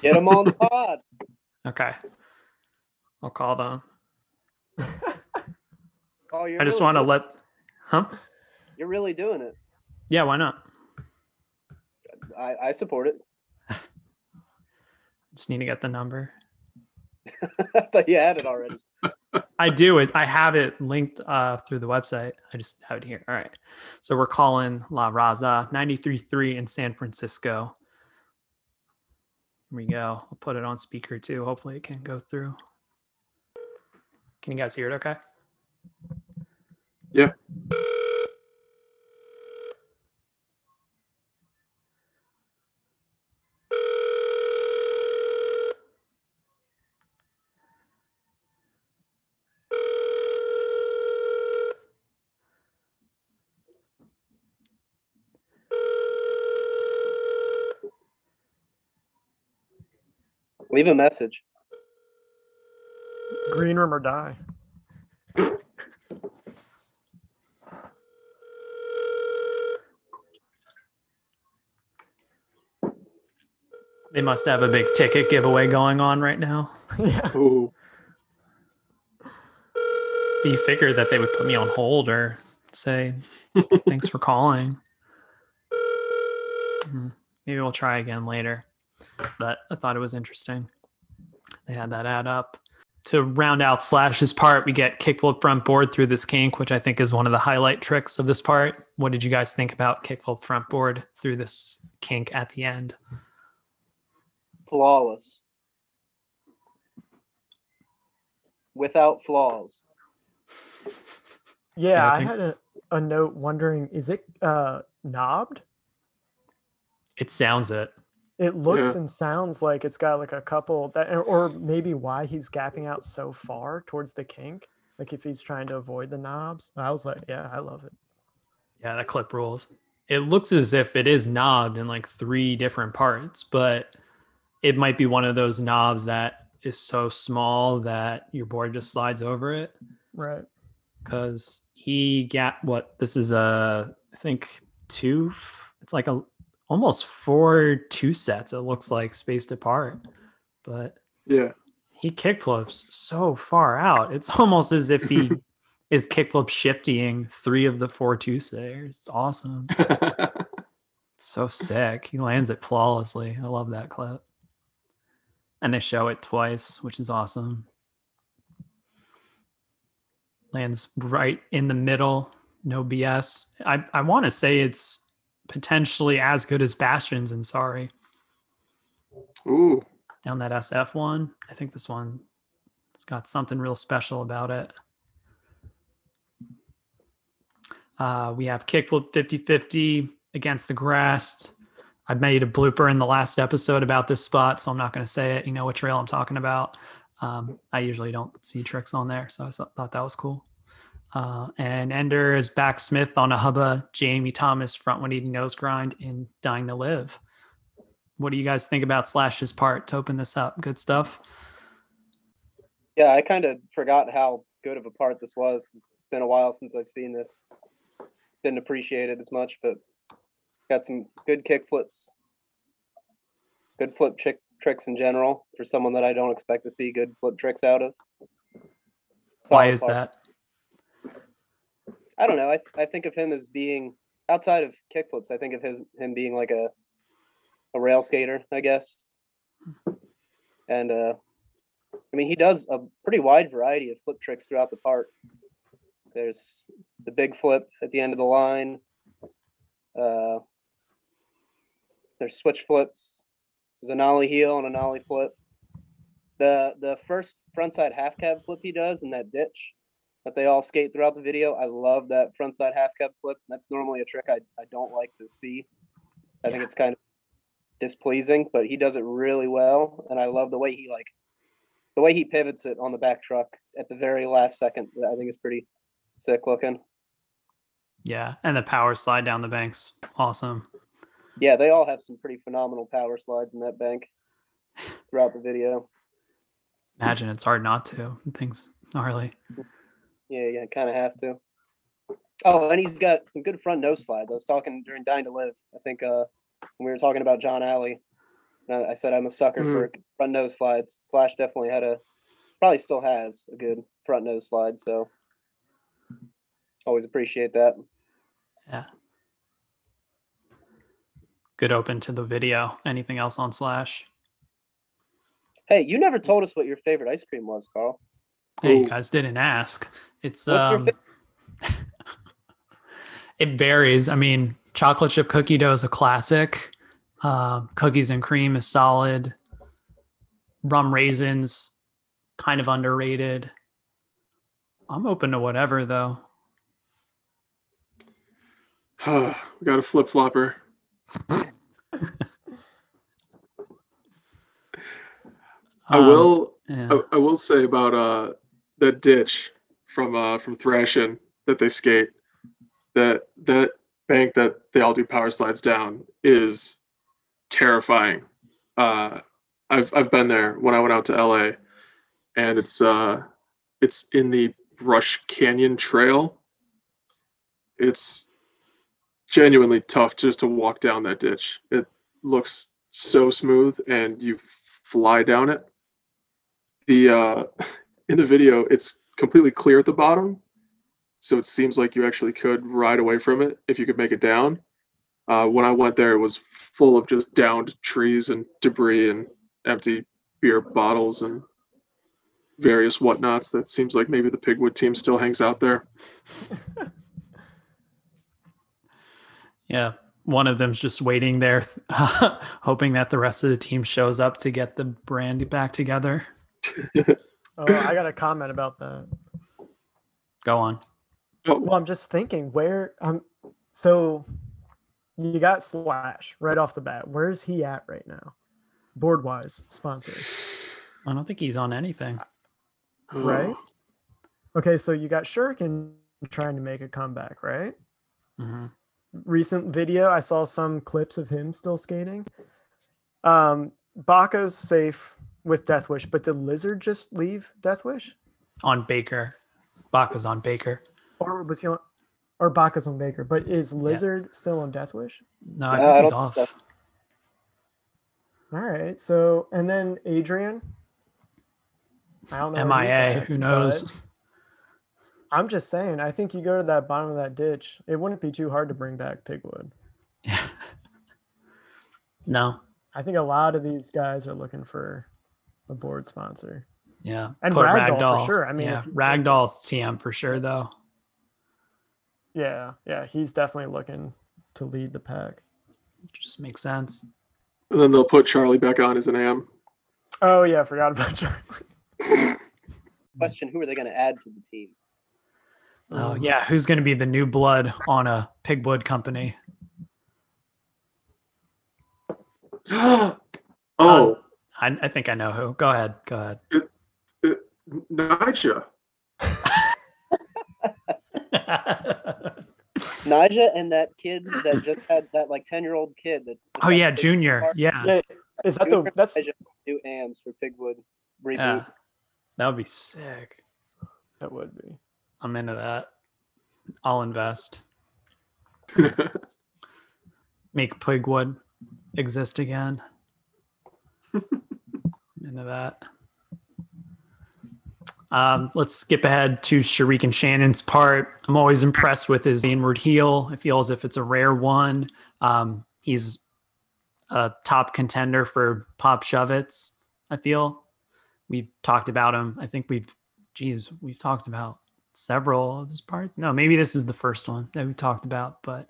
C: Get them on the pod.
A: Okay. I'll call them.
C: Oh, you're
A: I just
C: really
A: want to let, huh?
C: You're really doing it.
A: Yeah, why not?
C: I, I support it.
A: Just need to get the number.
C: I thought you had it already.
A: I do it. I have it linked uh, through the website. I just have it here. All right. So we're calling La Raza 93.3 in San Francisco. Here we go. I'll put it on speaker too. Hopefully it can go through. Can you guys hear it okay?
D: Yeah.
C: Leave a message.
B: Green room or die.
A: They must have a big ticket giveaway going on right now.
B: yeah.
D: Ooh.
A: You figured that they would put me on hold or say, thanks for calling. Hmm, Maybe we'll try again later. But I thought it was interesting. They had that add up. To round out Slash's part, we get kickflip front board through this kink, which I think is one of the highlight tricks of this part. What did you guys think about kickflip front board through this kink at the end?
C: Flawless. Without flaws.
B: Yeah,
A: Yeah, I
B: I, had a, a note wondering is it uh knobbed?
A: It sounds it.
B: It looks
D: Yeah.
B: and sounds like it's got like a couple that or maybe why he's gapping out so far towards the kink. Like if he's trying to avoid the knobs. I was like, yeah, I love it.
A: Yeah, that clip rules. It looks as if it is knobbed in like three different parts, but it might be one of those knobs that is so small that your board just slides over it.
B: Right.
A: Because he got what this is a, I think two, it's like a almost four two sets, it looks like spaced apart. But
D: Yeah.
A: he kickflips so far out. It's almost as if he is kick kickflip shifting three of the four two stairs. It's awesome. It's so sick. He lands it flawlessly. I love that clip. And they show it twice, which is awesome. Lands right in the middle, no BS. I, I want to say it's potentially as good as Bastions and Sorry
D: Ooh.
A: down that SF one. I think this one has got something real special about it. Uh, we have kickflip 50 50 against the grass. I made a blooper in the last episode about this spot, so I'm not going to say it. You know what trail I'm talking about. Um, I usually don't see tricks on there, so I thought that was cool. Uh, and Ender is back Smith on a hubba, Jamie Thomas front one eating nose grind in Dying to Live. What do you guys think about Slash's part to open this up? Good stuff.
C: Yeah, I kind of forgot how good of a part this was. It's been a while since I've seen this. Didn't appreciate it as much, but got some good kick flips. Good flip trick tricks in general for someone that I don't expect to see good flip tricks out of.
A: Why is
C: part.
A: that?
C: I don't know. I, I think of him as being outside of kickflips. I think of his him being like a a rail skater, I guess. And uh, I mean, he does a pretty wide variety of flip tricks throughout the park. There's the big flip at the end of the line. Uh, there's switch flips. There's a nollie heel and a nollie flip. The the first frontside half cab flip he does in that ditch that they all skate throughout the video. I love that frontside half cab flip. That's normally a trick I, I don't like to see. I think it's kind of displeasing, but he does it really well. And I love the way he like the way he pivots it on the back truck at the very last second. I think is pretty sick looking.
A: Yeah, and the power slide down the banks, awesome.
C: Yeah, they all have some pretty phenomenal power slides in that bank throughout the video.
A: Imagine it's hard not to. Things gnarly.
C: Yeah, yeah, kind of have to. Oh, and he's got some good front nose slides. I was talking during Dying to Live. I think uh, when we were talking about Jon Allie, I said I'm a sucker for front nose slides. Slash definitely had a, probably still has a good front nose slide. So always appreciate that.
A: Yeah. Good open to the video. Anything else on Slash?
C: Hey, you never told us what your favorite ice cream was, Carl.
A: Hey, you guys didn't ask. It's um it varies. I mean, chocolate chip cookie dough is a classic. Um, cookies and cream is solid. rum raisins, kind of underrated. I'm open to whatever though.
D: we got a flip flopper. I
A: Um,
D: will.
A: yeah.
D: I, I will say about uh that ditch from uh from Thrashing that they skate. That that bank that they all do power slides down is terrifying. Uh, I've I've been there when I went out to LA, and it's uh it's in the Brush Canyon Trail. It's genuinely tough just to walk down that ditch. It looks so smooth, and you fly down it. The uh, in the video, it's completely clear at the bottom, so it seems like you actually could ride away from it if you could make it down. Uh, when I went there, it was full of just downed trees and debris and empty beer bottles and various whatnots. That seems like maybe the Pigwood team still hangs out there.
A: Yeah. One of them's just waiting there, hoping that the rest of the team shows up to get the brand back together.
B: Oh, I got a comment about that.
A: Go on.
B: Well, I'm just thinking where um so you got Slash right off the bat. Where's he at right now? Board wise, sponsor.
A: I don't think he's on anything.
B: Right? Okay, so you got Shuriken trying to make a comeback, right?
A: hmm
B: Recent video, I saw some clips of him still skating. Um, Baca's safe with Death Wish, but did Lizard just leave Death Wish?
A: On Baker. Baca's on Baker.
B: Or was he on or Baca's on Baker, but is Lizard still on Death Wish?
A: No, I
C: uh,
A: think
C: I
A: he's
C: don't
A: off.
C: think so.
B: All right. So, and then Adrian. I don't know.
A: MIA.
B: at,
A: Who knows?
B: I'm just saying. I think you go to that bottom of that ditch. It wouldn't be too hard to bring back Pigwood.
A: Yeah. no.
B: I think a lot of these guys are looking for a board sponsor.
A: Yeah.
B: And
A: Put
B: Ragdoll for sure. I mean,
A: yeah,
B: if you-
A: Ragdoll's TM for sure, though.
B: Yeah, yeah, he's definitely looking to lead the pack.
A: Just makes sense.
D: And then they'll put Charlie back on as an AM.
B: Oh yeah, I forgot about Charlie.
C: Question: Who are they going to add to the team?
A: Oh, yeah. Who's going to be the new blood on a Pigwood company?
D: oh, uh,
A: I, I think I know who. Go ahead. Go ahead.
D: Uh,
C: uh, Nyjah. Nyjah and that kid that just had that like ten year old kid that.
A: oh, yeah. Junior. Yeah.
B: Yeah, is that the that's
C: Nyjah do AMs for Pigwood reboot.
A: Yeah. That would be sick.
B: that would be.
A: I'm into that. I'll invest. Make Pigwood exist again. into that. Um, let's skip ahead to Shuriken Shannon's part. I'm always impressed with his inward heel. I feel as if it's a rare one. Um, he's a top contender for Pop Shove-its. I feel we've talked about him. I think we've, geez, we've talked about several of his parts. No, maybe this is the first one that we talked about, but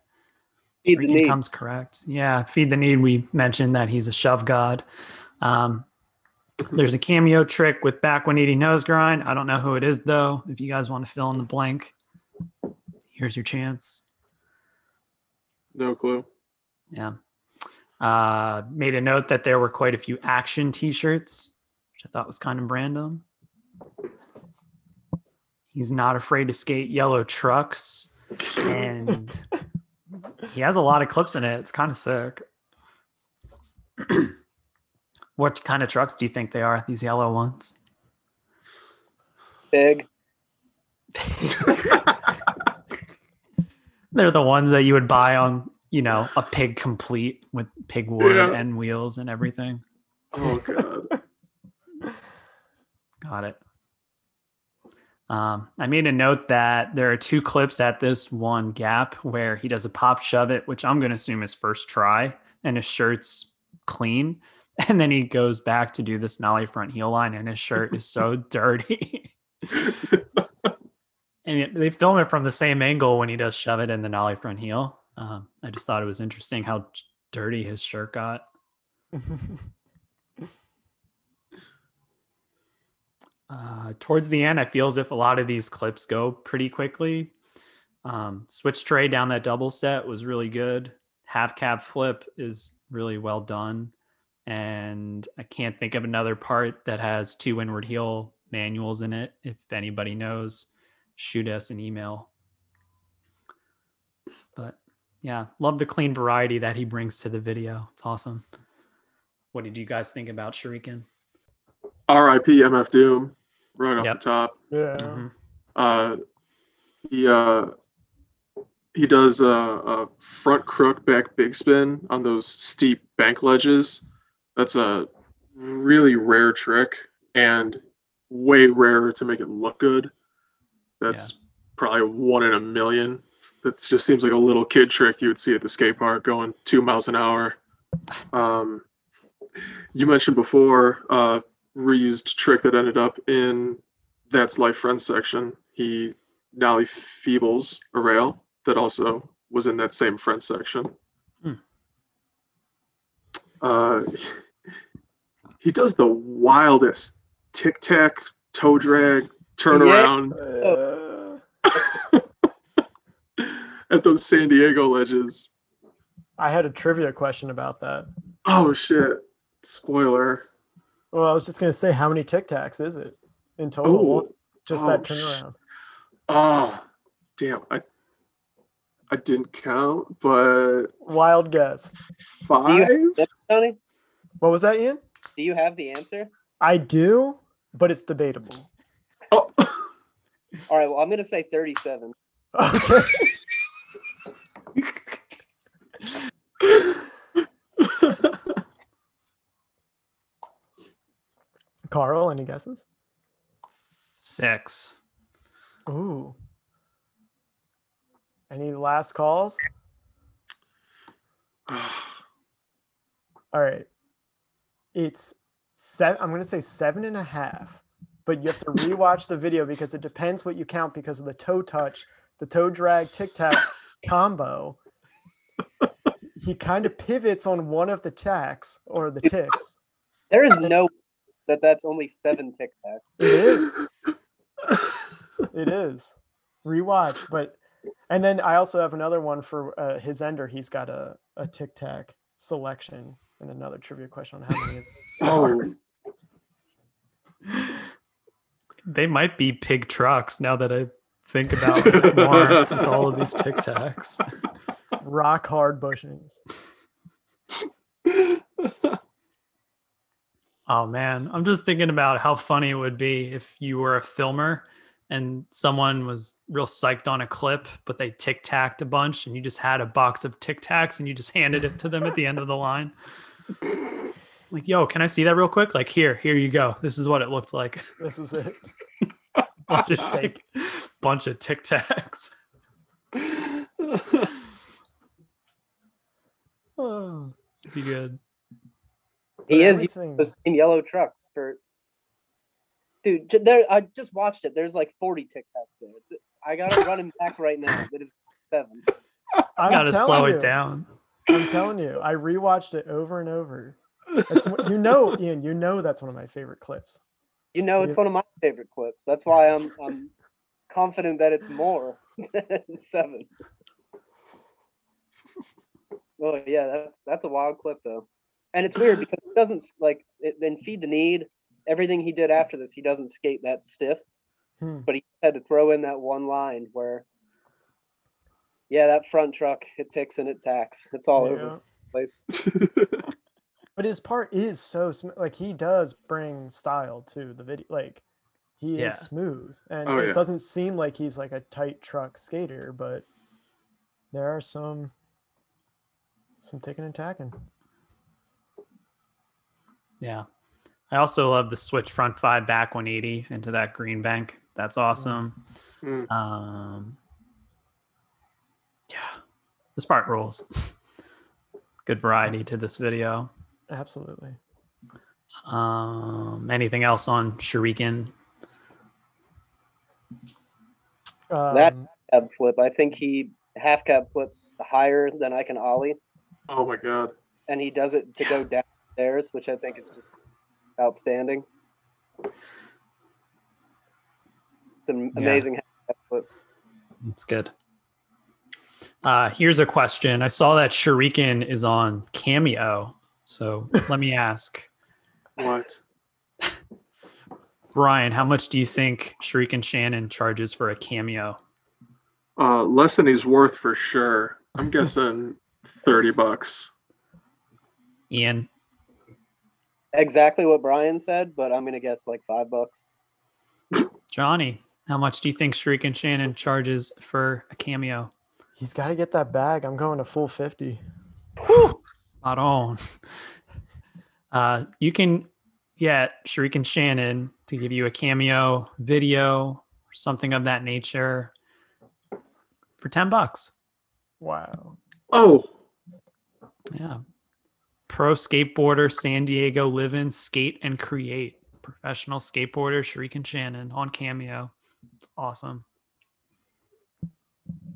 C: Feed the need.
A: comes correct. Yeah, feed the need. We mentioned that he's a shove god. Um, there's a cameo trick with back when eating nose grind. I don't know who it is though. If you guys want to fill in the blank, here's your chance.
D: no clue.
A: Yeah. Uh, made a note that there were quite a few action T-shirts, which I thought was kind of random. He's not afraid to skate yellow trucks, and he has a lot of clips in it. It's kind of sick. what kind of trucks do you think they are? These yellow ones?
C: Big.
A: They're the ones that you would buy on, you know, a pig complete with pig wood
D: Yeah.
A: and wheels and everything.
D: Oh god.
A: Got it. Um, I made a note that there are two clips at this one gap where he does a pop shove it, which I'm going to assume is first try, and his shirt's clean. And then he goes back to do this nollie front heel line, and his shirt is so dirty. and they film it from the same angle when he does shove it in the nollie front heel. Um, I just thought it was interesting how dirty his shirt got. Uh, towards the end, I feel as if a lot of these clips go pretty quickly. Um, switch tray down that double set was really good. Half cab flip is really well done. And I can't think of another part that has two inward heel manuals in it. If anybody knows, shoot us an email. But yeah, love the clean variety that he brings to the video. It's awesome. What did you guys think about Shuriken?
D: R.I.P. MF Doom, right off
A: Yep.
D: the top.
B: Yeah.
A: Mhm.
D: Uh, he uh, he does a, a front crook back big spin on those steep bank ledges. That's a really rare trick and way rarer to make it look good. That's probably one in a million. That just seems like a little kid trick you would see at the skate park going two miles an hour. Um, you mentioned before uh, reused trick that ended up in that's life friends section. He nollie feebles a rail that also was in that same friend section.
A: Hmm.
D: Uh, he does the wildest tic tac toe drag turnaround
B: Uh,
D: at those San Diego ledges.
B: I had a trivia question about that.
D: Oh shit! Spoiler.
B: Well, I was just gonna say, how many Tic Tacs is it in total?
D: Oh,
B: just
D: oh,
B: that
D: sh-
B: turnaround.
D: oh, damn! I I didn't count, but
B: Wild guess.
D: five.
C: Tony,
B: What was that, Ian?
C: Do you have the answer?
B: I do, but it's debatable.
D: Oh.
C: All right, well, I'm gonna say 37.
B: Okay. Carl, any guesses?
A: Six.
B: Ooh. Any last calls? All right. It's seven. I'm going to say seven and a half, but you have to rewatch the video because it depends what you count because of the toe touch, the toe drag, tic tac combo. He kind of pivots on one of the tacks or the ticks.
C: There is no that that's only seven Tic Tacs.
B: It is. It is. Rewatch, but and then I also have another one for uh, his ender. He's got a, a tic tac selection and another trivia question on how many.
D: oh,
A: They might be pig trucks now that I think about it more with all of these Tic Tacs.
B: rock hard bushings.
A: Oh man, I'm just thinking about how funny it would be if you were a filmer and someone was real psyched on a clip, but they tic tacked a bunch and you just had a box of tic tacs and you just handed it to them at the end of the line. Like, yo, can I see that real quick? Like, here, here you go. This is what it looked like.
B: This is it.
A: bunch of tic, bunch of tic tacs. Oh, be good.
C: He is using the same yellow trucks for. Dude, there. I just watched it. There's like 40 Tic Tacs there. I got it running back right now. That is seven.
B: I'm
A: Gotta slow
B: you,
A: it down.
B: I'm telling you, I rewatched it over and over. That's you know, Ian, you know that's one of my favorite clips.
C: You know, it's
B: Yeah.
C: one of my favorite clips. That's why I'm I'm confident that it's more than seven. Oh yeah, that's that's a wild clip though, and it's weird because it doesn't like it, then feed the need. Everything he did after this, he doesn't skate that stiff,
B: Hmm.
C: but he had to throw in that one line where, yeah, that front truck it ticks and it tacks. It's all over the place.
B: But his part is so sm- like he does bring style to the video. Like he
A: Yeah.
B: is smooth, and
D: Oh,
B: it
D: yeah.
B: doesn't seem like he's like a tight truck skater, but there are some some ticking and tacking.
A: Yeah. I also love the switch front five back 180 into that green bank. That's awesome.
D: Mm.
A: Um, yeah, this part rules. Good variety to this video.
B: Absolutely.
A: Um, anything else on Shuriken?
C: That-
B: Um,
C: Cab flip. I think he half cab flips higher than I can ollie.
D: oh my god.
C: and he does it to go downstairs, which I think is just outstanding. It's an
A: Yeah.
C: amazing flip.
A: It's good. Uh, here's a question. I saw that Shuriken is on Cameo. So let me ask,
D: What?
A: Brian, how much do you think Shuriken Shannon charges for a cameo?
D: Uh, less than he's worth for sure. I'm guessing thirty bucks.
A: Ian,
C: Exactly what Brian said, but I'm gonna guess like five bucks.
A: Johnny, how much do you think Shuriken Shannon charges for a cameo?
B: He's got to get that bag. I'm going to full 50.
A: Not on. Uh, you can get Shuriken Shannon to give you a cameo video or something of that nature for 10 bucks.
B: Wow.
D: Oh,
A: Yeah. Pro skateboarder, San Diego live in skate and create. Professional skateboarder, Shuriken Shannon on Cameo. It's awesome.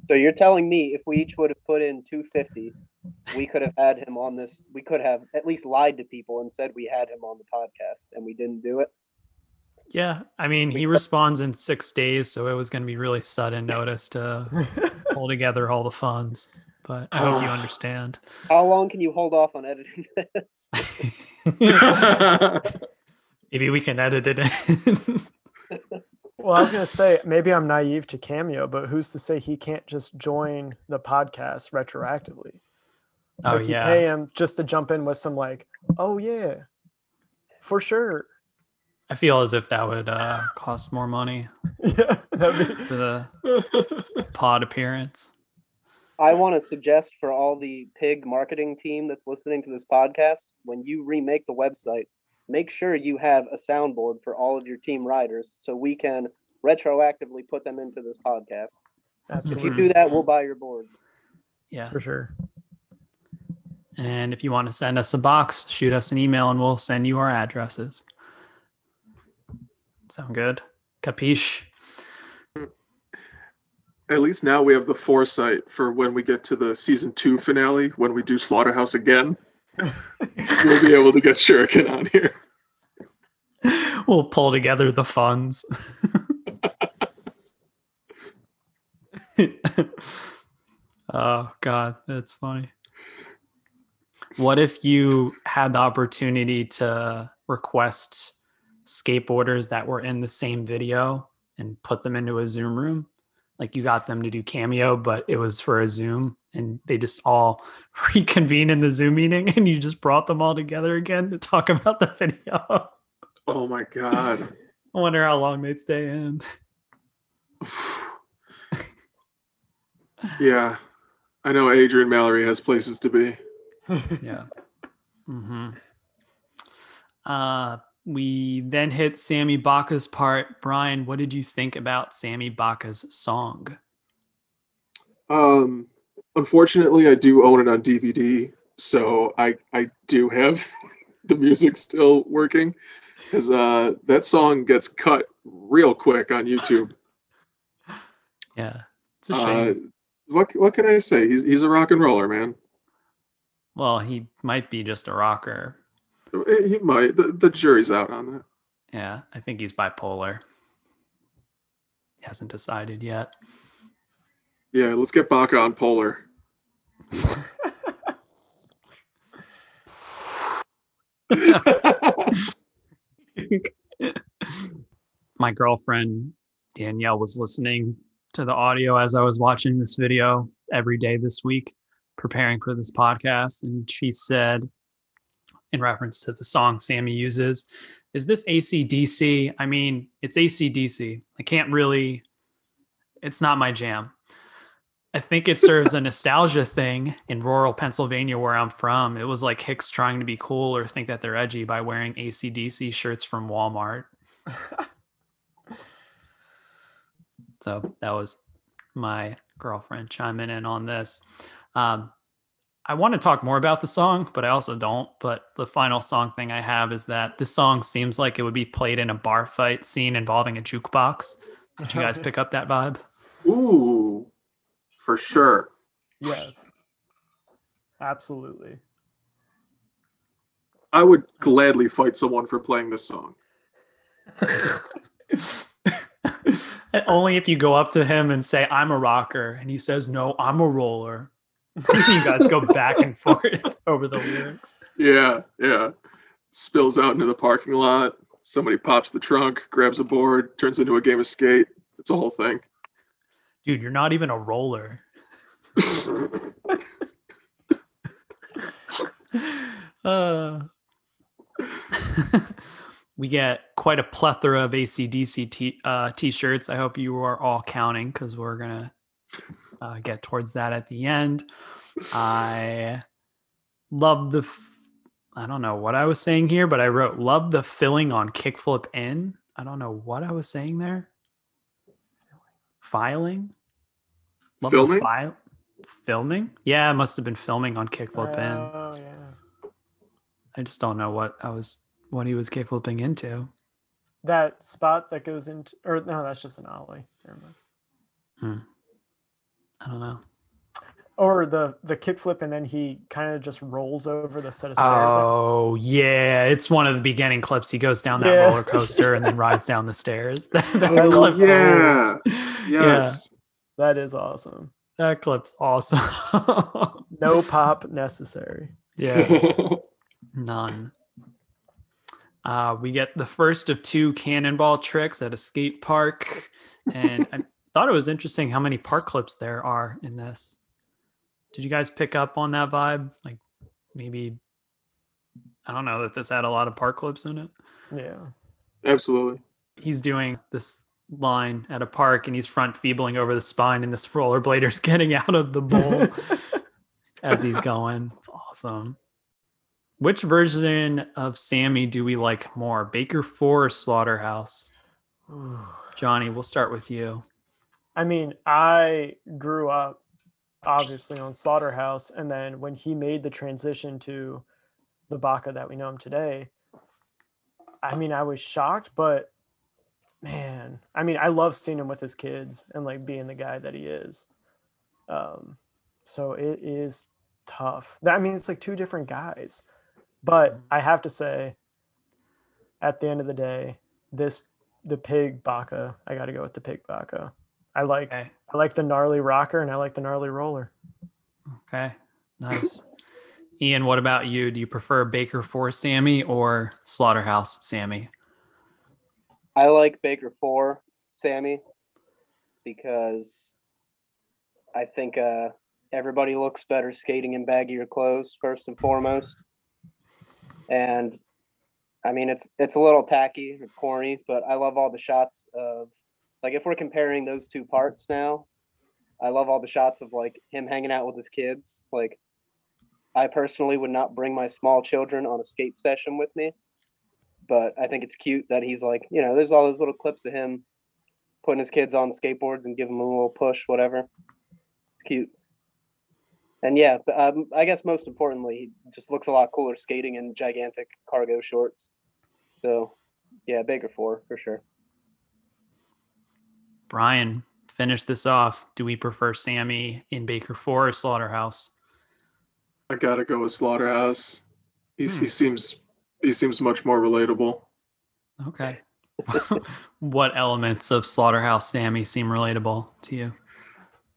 C: So you're telling me if we each would have put in 250, we could have had him on this. We could have at least lied to people and said we had him on the podcast, and we didn't do it.
A: Yeah. I mean, he responds in six days, so it was going to be really sudden notice to pull together all the funds. But I hope you
D: Oh.
A: understand.
C: How long can you hold off on editing this?
A: Maybe we can edit it in.
B: Well, I was going to say, maybe I'm naive to Cameo, but who's to say he can't just join the podcast retroactively?
A: oh,
B: Like, you
A: yeah.
B: pay him just to jump in with some, like, oh, yeah, for sure.
A: I feel as if that would uh, cost more money
B: Yeah, be,
A: for the pod appearance.
C: I want to suggest for all the pig marketing team that's listening to this podcast, when you remake the website, make sure you have a soundboard for all of your team riders so we can retroactively put them into this podcast. If you do that, we'll buy your boards.
A: Yeah.
B: for sure.
A: And if you want to send us a box, shoot us an email and we'll send you our addresses. Sound good? Capiche?
D: At least now we have the foresight for when we get to the season two finale, when we do Slaughterhouse again. We'll be able to get Shuriken on here.
A: We'll pull together the funds. oh god, that's funny. What if you had the opportunity to request skateboarders that were in the same video and put them into a Zoom room? Like you got them to do cameo, but it was for a Zoom and they just all reconvene in the Zoom meeting and you just brought them all together again to talk about the video.
D: Oh my god.
A: I wonder how long they'd stay in.
D: yeah. I know Adrian Mallory has places to be.
A: Yeah. mm-hmm. Uh, we then hit Sammy Baca's part. Brian, what did you think about Sammy Baca's song?
D: Um unfortunately I do own it on DVD, so I I do have the music still working. Because uh that song gets cut real quick on YouTube.
A: Yeah, it's a shame.
D: Uh, what what can I say? He's he's a rock and roller, man.
A: well, he might be just a rocker.
D: He might. The, the jury's out on that.
A: Yeah, I think he's bipolar. He hasn't decided yet.
D: Yeah, let's get Baca on Polar.
A: My girlfriend Danielle was listening to the audio as I was watching this video every day this week, preparing for this podcast. And she said, in reference to the song Sammy uses, is this ACDC? I mean, it's ACDC. I can't really, it's not my jam. I think it serves a nostalgia thing in rural Pennsylvania where I'm from. It was like Hicks trying to be cool or think that they're edgy by wearing ACDC shirts from Walmart. So that was my girlfriend chiming in on this. Um, I want to talk more about the song, but I also don't. But the final song thing I have is that this song seems like it would be played in a bar fight scene involving a jukebox. Did you guys pick up that vibe?
D: Ooh, for sure.
B: yes, absolutely.
D: I would gladly fight someone for playing this song.
A: Only if you go up to him and say, I'm a rocker. And he says, No, I'm a roller. you guys go back and forth over the lyrics.
D: Yeah, yeah. Spills out into the parking lot. Somebody pops the trunk, grabs a board, turns into a game of skate. It's a whole thing.
A: Dude, you're not even a roller. Uh, we get quite a plethora of ACDC t- uh, t-shirts. I hope you are all counting because we're gonna uh, get towards that at the end. I love the. I don't know what I was saying here, but I wrote love the filling on kickflip in. I don't know what I was saying there. Filing. Love the
D: Filming?
A: file. Filming? Yeah, it must have been filming on kickflip in.
B: Oh yeah.
A: I just don't know what I was what he was kickflipping into.
B: That spot that goes into, or no, that's just an ollie. Never mind.
A: I don't know.
B: Or the the kickflip, and then he kind of just rolls over the set of stairs.
A: Oh yeah, it's one of the beginning clips. He goes down that
B: Yeah.
A: roller coaster and then rides down the stairs. That, that
B: I love
A: clip
D: yeah.
A: rules.
D: Yes.
B: That is awesome.
A: that clip's awesome.
B: No pop necessary.
A: yeah, none. Uh, we get the first of two cannonball tricks at a skate park, and I thought it was interesting how many park clips there are in this. Did you guys pick up on that vibe? Like maybe I don't know that this had a lot of park clips in it.
B: Yeah.
D: Absolutely.
A: He's doing this line at a park and he's front feebling over the spine, and this rollerblader's getting out of the bowl as he's going. It's awesome. Which version of Sammy do we like more, Baker Four or Slaughterhouse? Johnny, we'll start with you.
B: I mean, I grew up obviously on Slaughterhouse, and then when he made the transition to the Baca that we know him today, I mean, I was shocked, but man, I mean, I love seeing him with his kids and like being the guy that he is. Um, so it is tough. I mean, it's like two different guys, but I have to say, at the end of the day, this the pig Baca, I got to go with the pig Baca. I like
A: Okay.
B: I like the gnarly rocker and I like the gnarly roller.
A: Okay. Nice. Ian, what about you? Do you prefer Baker Four Sammy or Slaughterhouse Sammy?
C: I like Baker Four, Sammy, because I think uh, everybody looks better skating in baggier clothes first and foremost. And I mean, it's it's a little tacky or corny, but I love all the shots of like if we're comparing those two parts now, I love all the shots of like him hanging out with his kids. Like, I personally would not bring my small children on a skate session with me but I think it's cute that he's like, you know, there's all those little clips of him putting his kids on skateboards and giving them a little push, whatever. It's cute. And yeah, but, um, I guess most importantly, he just looks a lot cooler skating in gigantic cargo shorts. So, yeah, Baker four for sure.
A: Brian, finish this off. Do we prefer Sammy in Baker Four or Slaughterhouse?
D: I gotta go with Slaughterhouse. He's,
A: Hmm.
D: He seems he seems much more relatable.
A: Okay. what elements of Slaughterhouse Sammy seem relatable to you?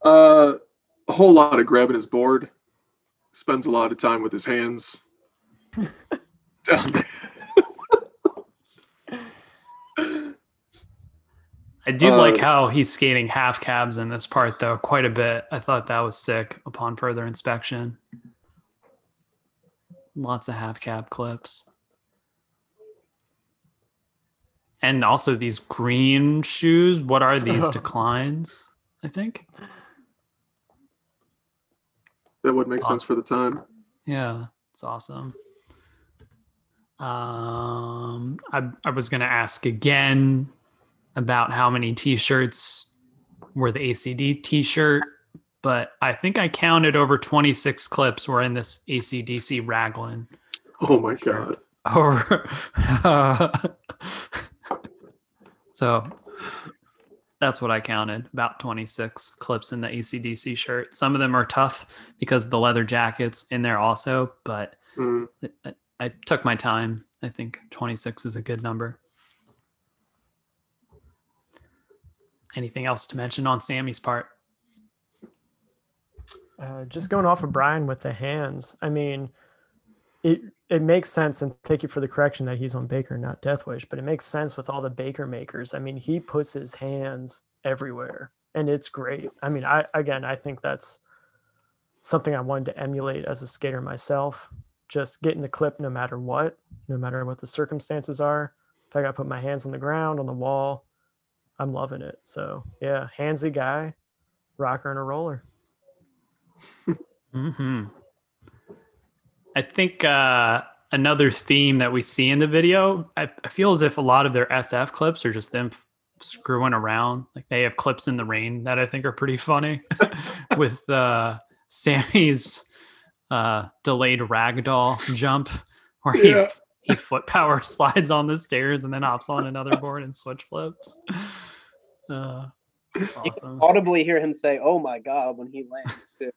D: Uh, a whole lot of grabbing his board. Spends a lot of time with his hands. Down
A: I do like
D: Uh,
A: how he's skating half cabs in this part, though, quite a bit. I thought that was sick upon further inspection. Lots of half cab clips. And also these green shoes. What are these declines? I think.
D: That would make sense for the time.
A: Yeah, it's awesome. Um, I I was gonna ask again about how many T-shirts were the ACD T-shirt, but I think I counted over 26 clips were in this ACDC raglan.
D: Oh my god.
A: Or so that's what I counted about 26 clips in the ACDC shirt. Some of them are tough because the leather jackets in there also, but
D: Mm.
A: I, I took my time. I think 26 is a good number. Anything else to mention on Sammy's part?
B: Uh, just going off of Brian with the hands. I mean, it it makes sense, and thank you for the correction that he's on Baker, not Death Wish, but it makes sense with all the Baker makers. I mean, he puts his hands everywhere, and it's great. I mean, I again, I think that's something I wanted to emulate as a skater myself. Just getting the clip no matter what, no matter what the circumstances are. If I got to put my hands on the ground, on the wall, I'm loving it. So yeah, handsy guy, rocker and a roller.
A: hmm I think uh, another theme that we see in the video, I, I feel as if a lot of their SF clips are just them f- screwing around. Like they have clips in the rain that I think are pretty funny with uh, Sammy's uh, delayed ragdoll jump where he
D: Yeah.
A: he foot power slides on the stairs and then hops on another board and switch flips. Uh, that's
C: You can audibly hear him say, "Oh my god" when he lands too.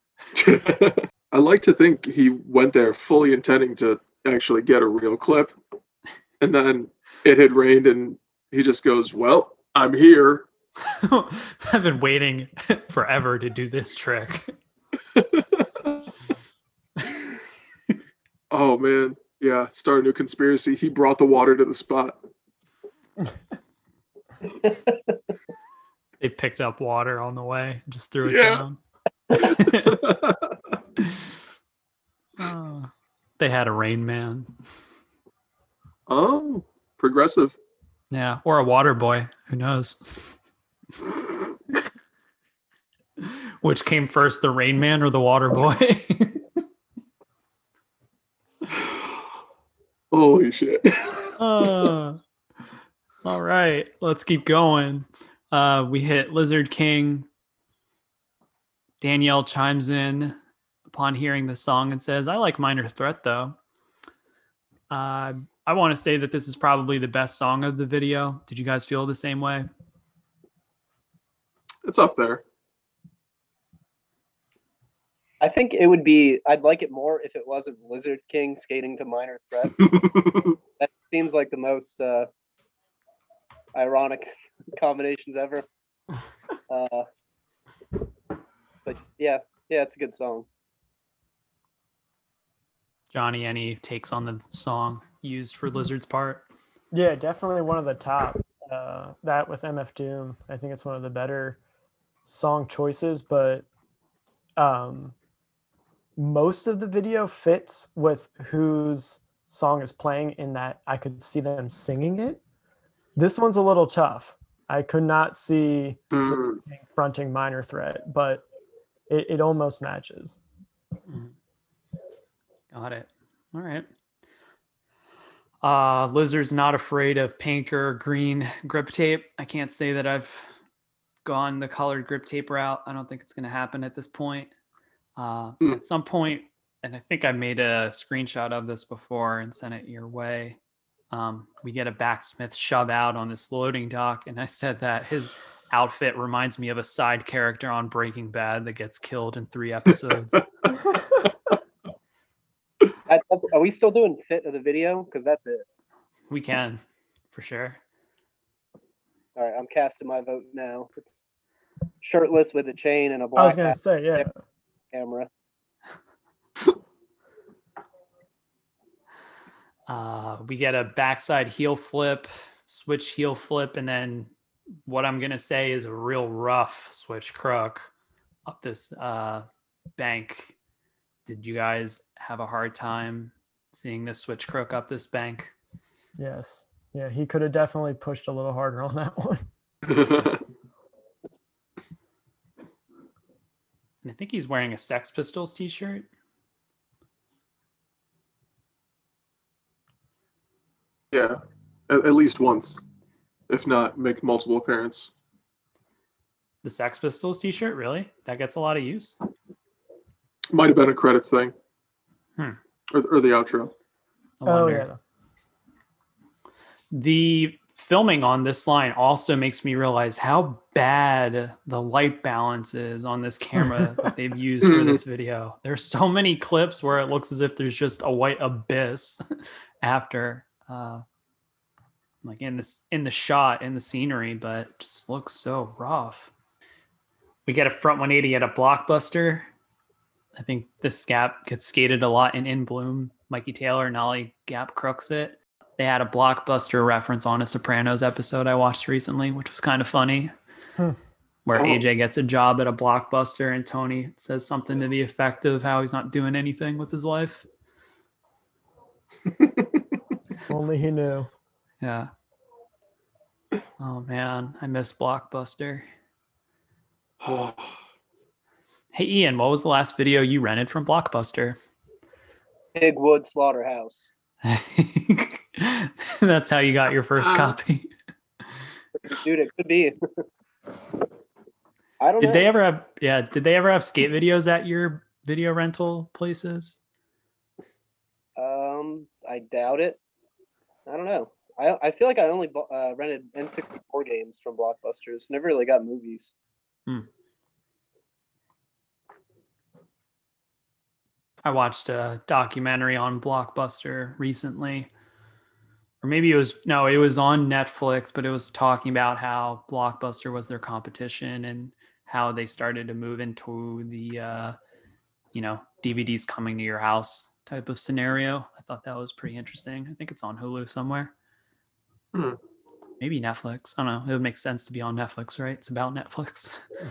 D: I like to think he went there fully intending to actually get a real clip. And then it had rained and he just goes, Well, I'm here.
A: I've been waiting forever to do this trick.
D: oh man. Yeah. Start a new conspiracy. He brought the water to the spot.
A: They picked up water on the way, just threw it
D: Yeah.
A: down. Oh, they had a rain man.
D: oh, progressive.
A: Yeah, or a water boy. Who knows? Which came first, the rain man or the water boy?
D: Holy shit.
A: Uh, all right, let's keep going. Uh, we hit Lizard King. Danielle chimes in upon hearing the song and says, I like Minor Threat though. Uh, I want to say that this is probably the best song of the video. Did you guys feel the same way?
D: it's up there.
C: I think it would be. I'd like it more if it wasn't Lizard King skating to Minor Threat. That seems like the most uh, ironic combinations ever. Uh, but yeah, yeah, it's a good song.
A: Johnny, any takes on the song used for Lizard's part?
B: Yeah, definitely one of the top. Uh, that with MF Doom, I think it's one of the better song choices. But um, most of the video fits with whose song is playing. In that I could see them singing it. This one's a little tough. I could not see
D: Hmm.
B: fronting Minor Threat, but it, it almost matches.
A: Mhm. Got it. All right. Uh, Lizard's not afraid of pink or green grip tape. I can't say that I've gone the colored grip tape route. I don't think it's going to happen at this point. Uh,
D: Hmm.
A: At some point, and I think I made a screenshot of this before and sent it your way. Um, we get a backsmith shove out on this loading dock, and I said that his outfit reminds me of a side character on Breaking Bad that gets killed in three episodes.
C: I, are we still doing fit of the video? Because that's it.
A: We can, for sure.
C: All right, I'm casting my vote now. It's shirtless with a chain and a
B: I was gonna say, yeah.
C: camera.
A: Uh, we get a backside heel flip, switch heel flip, and then what I'm gonna say is a real rough switch crook up this uh, bank. Did you guys have a hard time seeing this switch crook up this bank?
B: Yes. Yeah, he could have definitely pushed a little harder on that one.
A: And I think he's wearing a Sex Pistols t-shirt.
D: Yeah. At, at least once. If not, make multiple appearance.
A: The Sex Pistols t-shirt, really? That gets a lot of use.
D: Might have been a credits thing.
A: Hmm.
D: Or, or the outro.
B: Oh yeah.
A: The filming on this line also makes me realize how bad the light balance is on this camera that they've used for this video. There's so many clips where it looks as if there's just a white abyss after. Uh, like in this in the shot in the scenery, but just looks so rough. We get a front 180 at a blockbuster. I think this gap gets skated a lot in In Bloom. Mikey Taylor and Ollie Gap crooks it. They had a blockbuster reference on a Sopranos episode I watched recently, which was kind of funny.
B: Hmm.
A: Where
D: Oh.
A: AJ gets a job at a blockbuster and Tony says something to the effect of how he's not doing anything with his life.
B: Only he knew.
A: Yeah. Oh man, I miss Blockbuster. Hey Ian, what was the last video you rented from Blockbuster?
C: Pigwood Slaughterhouse.
A: That's how you got your first
D: Uh,
A: copy.
C: Dude, it could be. I don't
A: Did
C: know.
A: they ever have yeah, did they ever have skate videos at your video rental places?
C: Um, I doubt it. I don't know. I I feel like I only uh, rented N64 games from Blockbusters. Never really got movies.
A: I watched a documentary on Blockbuster recently. Or maybe it was no, it was on Netflix, but it was talking about how Blockbuster was their competition and how they started to move into the uh, you know, DVDs coming to your house type of scenario. I thought that was pretty interesting. I think it's on Hulu somewhere.
D: Hmm.
A: Maybe Netflix. I don't know. It would make sense to be on Netflix, right? It's about Netflix.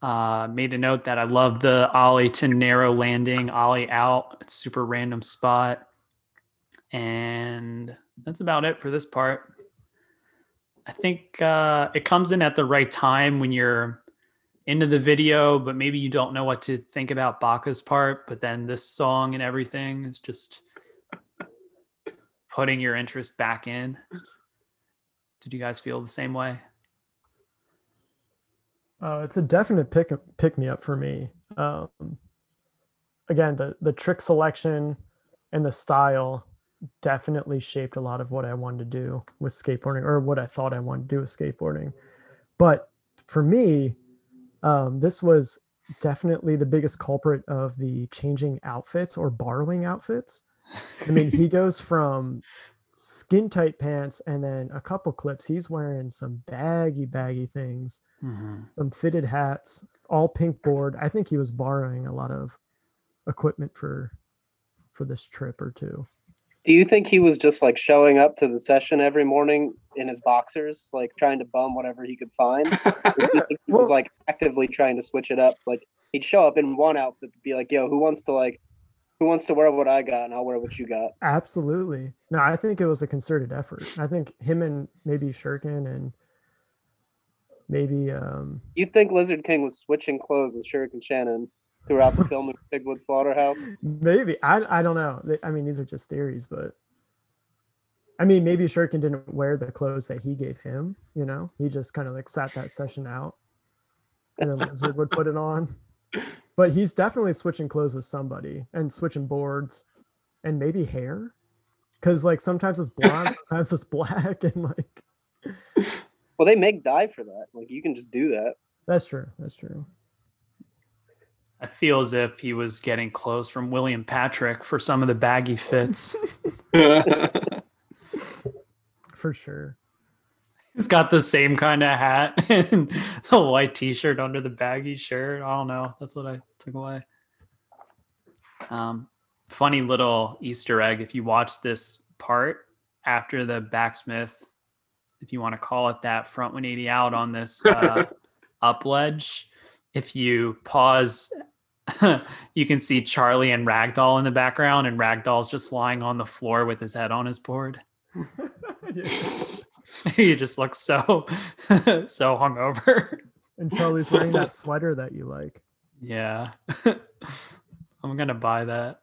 A: Uh, made a note that I love the ollie to narrow landing, ollie out. It's super random spot. And that's about it for this part. I think uh, it comes in at the right time when you're into the video, but maybe you don't know what to think about Baca's part. But then this song and everything is just putting your interest back in. Did you guys feel the same way?
B: Uh, it's a definite pick pick me up for me. Um, again, the the trick selection and the style definitely shaped a lot of what I wanted to do with skateboarding, or what I thought I wanted to do with skateboarding. But for me, um, this was definitely the biggest culprit of the changing outfits or borrowing outfits. I mean, he goes from skin tight pants and then a couple clips. He's wearing some baggy, baggy things
A: Mhm.
B: some fitted hats, all pink board. I think he was borrowing a lot of equipment for for this trip or two.
C: Do you think he was just like showing up to the session every morning in his boxers, like trying to bum whatever he could find? Or do you think he was like actively trying to switch it up? Like he'd show up in one outfit, be like, "Yo, who wants to like, who wants to wear what I got, and I'll wear what you got."
B: Absolutely. No, I think it was a concerted effort. I think him and maybe Shuriken and maybe um
C: You think Lizard King was switching clothes with Shuriken Shannon throughout the filming of Pigwood Slaughterhouse?
B: maybe I I don't know. I mean, these are just theories, but I mean, maybe Shuriken didn't wear the clothes that he gave him. You know, he just kind of like sat that session out, and then Lizard would put it on. But he's definitely switching clothes with somebody and switching boards, and maybe hair, because like sometimes it's blonde, sometimes it's black, and like
C: Well, they make dye for that. Like you can just do that.
B: that's true. That's true.
A: I feel as if he was getting clothes from William Patrick for some of the baggy fits.
B: For sure.
A: He's got the same kind of hat and the white t-shirt under the baggy shirt. I don't know. That's what I took away. Um, funny little Easter egg. If you watch this part after the backsmith, if you want to call it that, front 180 out on this uh, up ledge, if you pause, you can see Charlie and Ragdoll in the background, and Ragdoll's just lying on the floor with his head on his board. he just looks so so hungover.
B: And Charlie's wearing that sweater that you like.
A: Yeah. I'm gonna buy that.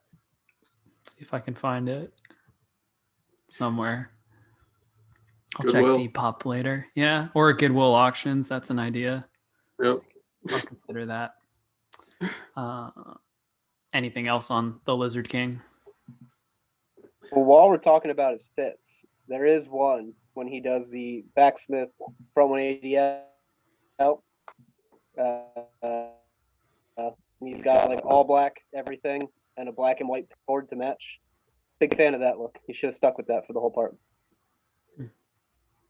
A: See if I can find it somewhere. I'll
D: Goodwill.
A: check Depop later. Yeah, or Goodwill auctions. That's an idea.
D: Yep.
A: I'll consider that. Uh, anything else on the Lizard King?
C: Well, while we're talking about his fits, there is one when he does the backsmith front 180 out. Uh, uh, uh, he's got like all black everything and a black and white board to match. Big fan of that look. He should have stuck with that for the whole part.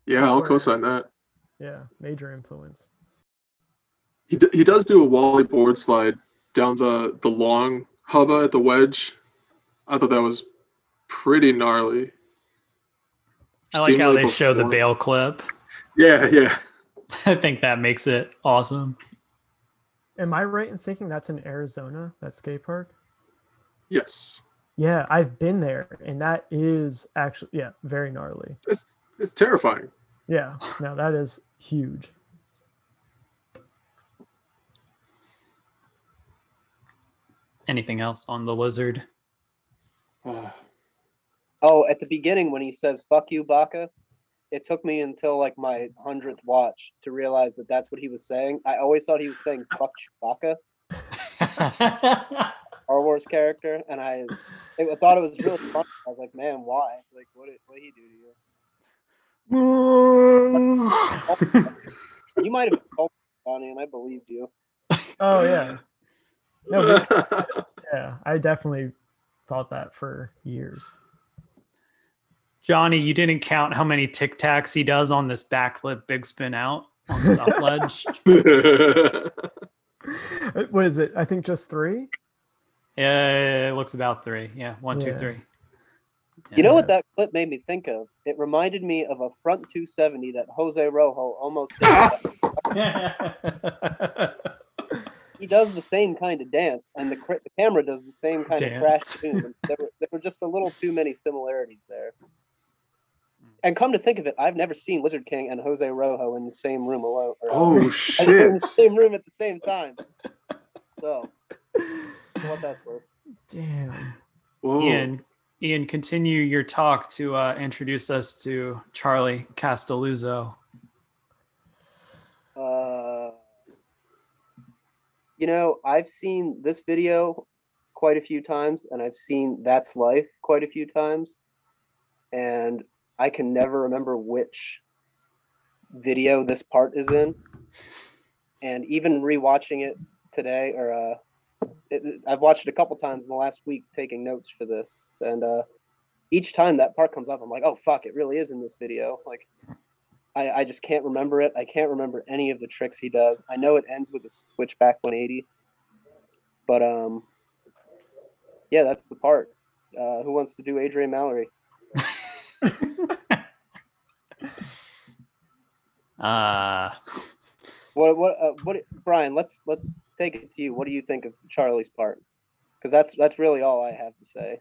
D: Yeah, I'll co-sign that.
B: Yeah, major influence.
D: He d- he does do a Wally board slide down the the long hubba at the wedge. I thought that was pretty gnarly.
A: I like how
D: Seemingly
A: they show the bail clip.
D: Yeah, yeah.
A: I think that makes it awesome.
B: Am I right in thinking that's in Arizona, that skate park?
D: Yes.
B: Yeah, I've been there, and that is actually yeah, very gnarly.
D: It's terrifying.
B: Yeah, now that is huge.
A: Anything else on the lizard?
C: Oh, at the beginning when he says "fuck you, Baca," it took me until like my hundredth watch to realize that that's what he was saying. I always thought he was saying "fuck Chewbacca," Star Wars character, and I, I thought it was really funny. I was like, "Man, why? Like, what did what did he do to you?" You might have told me, Bonnie, and I believed you.
B: Oh yeah. No, but- yeah, I definitely thought that for years.
A: Johnny, you didn't count how many tic tacs he does on this backflip big spin out on this up ledge.
B: What is it? I think just three.
A: Yeah, it looks about three. Yeah, one, two,
B: Yeah.
C: You know what that clip made me think of? It reminded me of a front 270 that Jose Rojo almost did. He does the same kind of dance, and the, the camera does the same kind of crash
A: Dance.
C: There were, there were just a little too many similarities there. And come to think of it, I've never seen Lizard King and Jose Rojo in the same room alone. Or,
D: oh
C: in the same room at the same time. So, what that's worth.
B: Damn.
D: Whoa.
A: Ian, Ian, continue your talk to uh, introduce us to Charlie Castelluzzo.
C: Uh, you know, I've seen this video quite a few times, and I've seen That's Life quite a few times, and I can never remember which video this part is in. And even rewatching it today, or uh, it, I've watched it a couple times in the last week, taking notes for this, and uh, each time that part comes up, I'm like, oh fuck, it really is in this video. Like, I, I just can't remember it. I can't remember any of the tricks he does. I know it ends with a switchback 180, but um, yeah, that's the part. Uh, who wants to do Adrian Mallory?
A: Uh,
C: What what uh, what? Brian, let's let's take it to you. What do you think of Charlie's part? Because that's that's really all I have to say.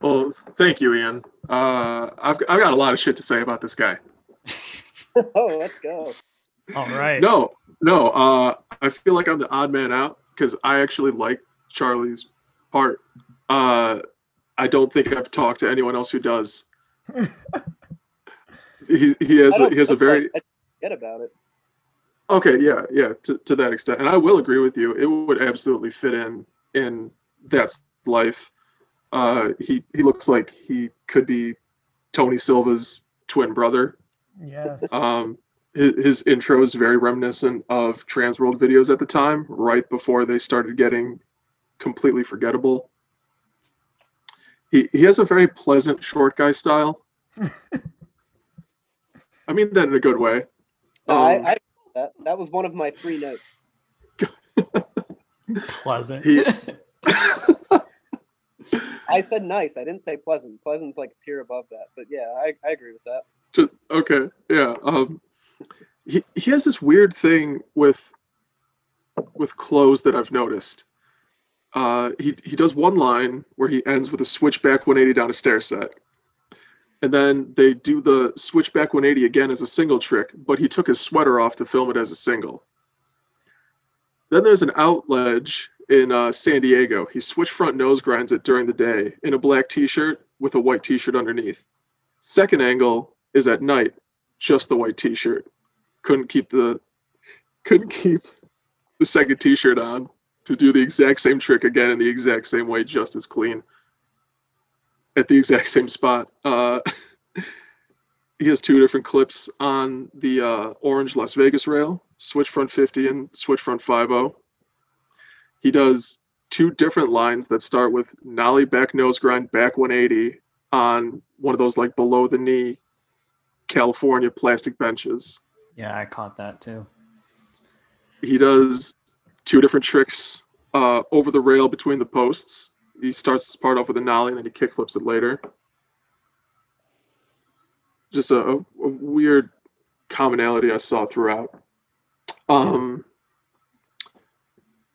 D: Well, thank you, Ian. Uh, I've I've got a lot of shit to say about this guy.
C: oh, let's go.
A: all right.
D: No, no. Uh, I feel like I'm the odd man out because I actually like Charlie's part. Uh, I don't think I've talked to anyone else who does. he he has
C: I
D: a,
C: don't
D: he has a
C: dislike-
D: very
C: I forget about it.
D: okay yeah yeah to, to that extent and I will agree with you it would absolutely fit in in that's life. Uh, he he looks like he could be Tony Silva's twin brother.
B: Yes.
D: Um, his, his intro is very reminiscent of Transworld videos at the time, right before they started getting completely forgettable. He, he has a very pleasant short guy style. I mean that in a good way.
C: No,
D: Um,
C: I, I that that was one of my three notes.
A: Pleasant.
D: He-
C: I said nice. I didn't say pleasant. Pleasant's like a tier above that. But yeah, I, I agree with that.
D: Okay, yeah. Um, he he has this weird thing with with clothes that I've noticed. Uh, he he does one line where he ends with a switchback 180 down a stair set, and then they do the switchback 180 again as a single trick, but he took his sweater off to film it as a single. Then there's an out ledge in uh, San Diego. He switch front nose grinds it during the day in a black T-shirt with a white T-shirt underneath. Second angle is at night, just the white T-shirt. Couldn't keep the couldn't keep the second T-shirt on to do the exact same trick again in the exact same way, just as clean at the exact same spot. Uh, he has two different clips on the uh, orange Las Vegas rail, switch front 50 and switch front 50. He does two different lines that start with nollie back nose grind back 180 on one of those like below the knee California plastic benches.
A: Yeah, I caught that too.
D: He does two different tricks uh, over the rail between the posts. He starts this part off with a nollie and then he kick flips it later. Just a, a, a weird commonality I saw throughout. Um,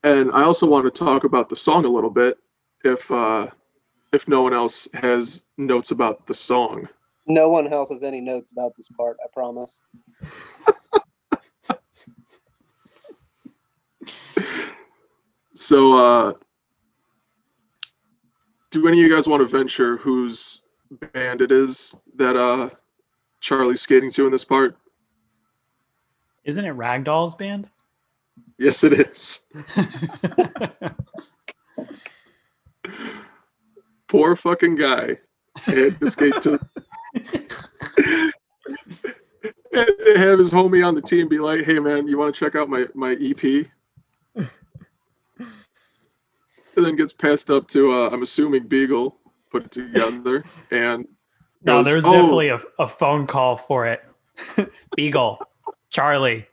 D: and I also want to talk about the song a little bit, if uh, if no one else has notes about the song.
C: No one else has any notes about this part. I promise.
D: So, uh, do any of you guys want to venture whose band it is that uh, Charlie's skating to in this part?
A: Isn't it Ragdoll's band?
D: Yes, it is. Poor fucking guy. Had to skate to had to have his homie on the team be like, "Hey man, you want to check out my my EP?" and then gets passed up to uh, I'm assuming Beagle put it together and
A: no,
D: goes,
A: there's
D: "Oh,
A: definitely a, a phone call for it. Beagle, Charlie,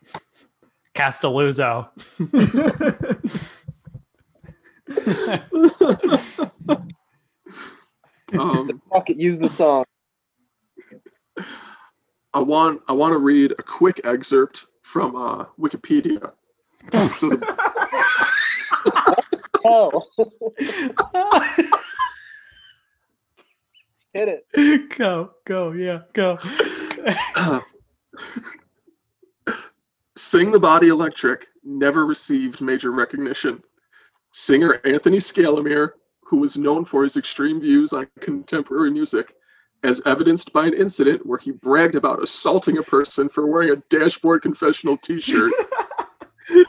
A: Castelluzzo.
D: um,
C: Fuck it, use the song.
D: I want I want to read a quick excerpt from uh, Wikipedia. So the,
C: Oh, hit it.
A: go, go, yeah, go.
D: Sing the Body Electric never received major recognition. Singer Anthony Scalamere, who was known for his extreme views on contemporary music, as evidenced by an incident where he bragged about assaulting a person for wearing a dashboard confessional t shirt,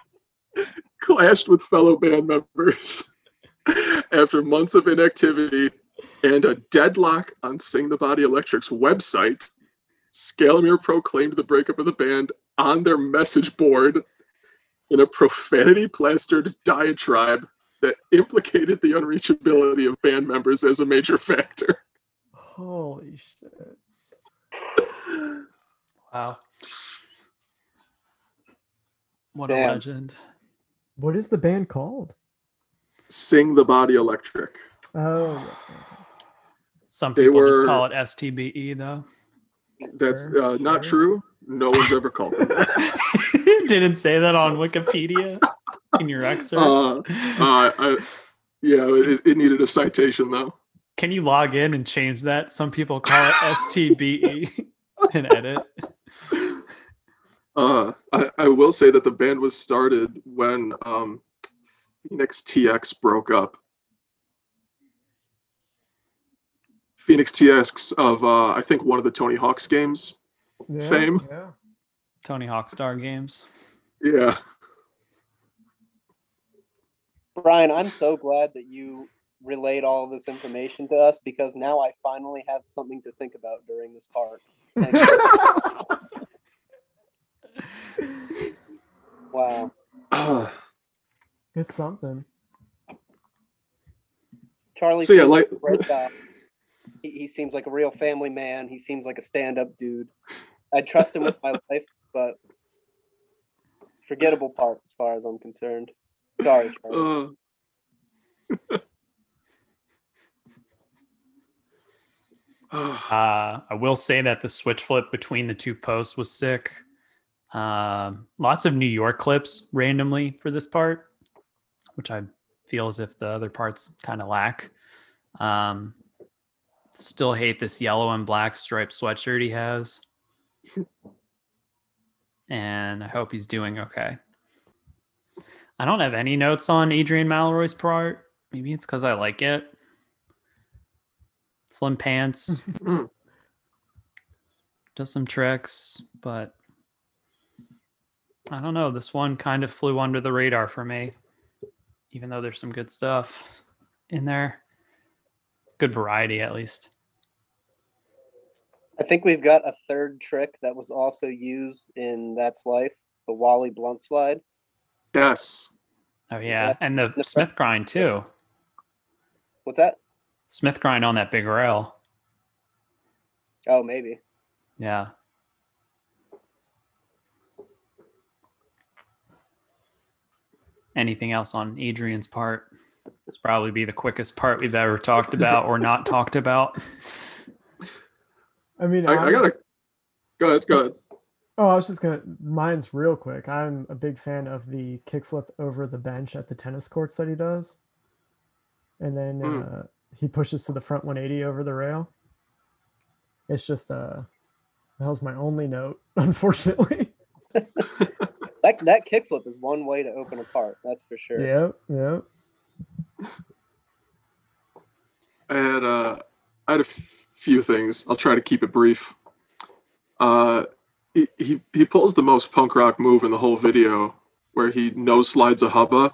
D: clashed with fellow band members after months of inactivity and a deadlock on Sing the Body Electric's website. Scalamere proclaimed the breakup of the band on their message board in a profanity plastered diatribe that implicated the unreachability of band members as a major factor.
B: Holy shit.
A: Wow. What a legend.
B: What is the band called?
D: Sing the Body Electric.
B: Oh.
A: Some
D: They
A: people just call it STBE though.
D: That's uh, not true. No one's ever called it that.
A: Didn't say that on Wikipedia in your excerpt.
D: Uh, uh, I, yeah, it, it needed a citation though.
A: Can you log in and change that? Some people call it STBE and edit.
D: Uh, I, I will say that the band was started when um, Phoenix TX broke up. Phoenix TX of uh, I think one of the Tony Hawk's games.
B: Yeah,
D: Fame.
B: Yeah.
A: Tony Hawk Star Games.
D: Yeah.
C: Brian, I'm so glad that you relayed all of this information to us because now I finally have something to think about during this part. Wow.
D: Uh,
B: It's something.
C: Charlie
D: So, yeah, like-
C: a great guy. He, he seems like a real family man. He seems like a stand-up dude. I trust him with my life, but forgettable part as far as I'm concerned. Sorry, Charlie.
D: uh, uh,
A: Uh, I will say that the switch flip between the two posts was sick. Um, lots of New York clips randomly for this part, which I feel as if the other parts kind of lack. Um, still hate this yellow and black striped sweatshirt he has. and I hope he's doing okay. I don't have any notes on Adrian Mallory's part. Maybe it's because I like it. Slim pants, does some tricks, but I don't know. This one kind of flew under the radar for me, even though there's some good stuff in there. Good variety, at least.
C: I think we've got a third trick that was also used in That's Life, the Wally Blunt slide.
D: yes.
A: Oh yeah,
C: Yeah.
A: and the
C: The-
A: Smith grind too.
C: What's that?
A: Smith grind on that big rail.
C: Oh, maybe.
A: Yeah. Anything else on Adrian's part? This probably be the quickest part we've ever talked about or not talked about.
B: I mean,
D: I, I gotta. Go ahead. Go ahead.
B: Oh, I was just gonna. Mine's real quick. I'm a big fan of the kickflip over the bench at the tennis courts that he does, and then
D: Mm.
B: uh, he pushes to the front 180 over the rail. It's just uh, that was my only note, unfortunately.
C: That that kickflip is one way to open a part. That's for sure.
B: Yep, yep.
D: I had uh, I had a f- few things. I'll try to keep it brief. Uh, he, he he pulls the most punk rock move in the whole video, where he nose slides a hubba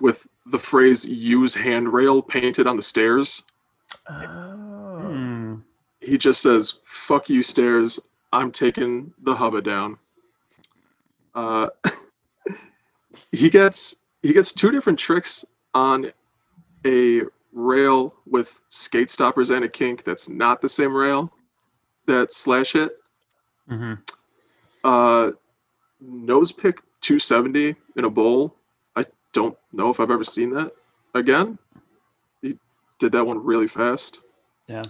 D: with the phrase "use handrail" painted on the stairs.
B: Oh.
A: Hmm.
D: He just says "fuck you stairs." I'm taking the hubba down. Uh, he gets he gets two different tricks on a rail with skate stoppers and a kink that's not the same rail that slash hit.
A: hmm
D: Uh, nose pick 270 in a bowl. I don't know if I've ever seen that again. He did that one really fast.
A: Yeah.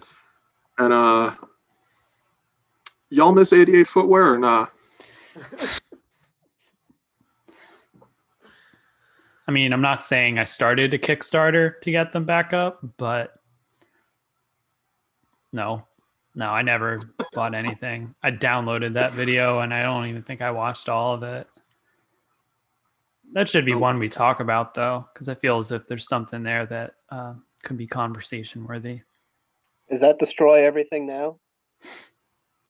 D: And uh, y'all miss 88 footwear or nah?
A: I mean, I'm not saying I started a Kickstarter to get them back up, but no, no, I never bought anything. I downloaded that video and I don't even think I watched all of it. That should be
D: Oh.
A: one we talk about though, because I feel as if there's something there that uh, could be conversation worthy.
C: Is that destroy everything now?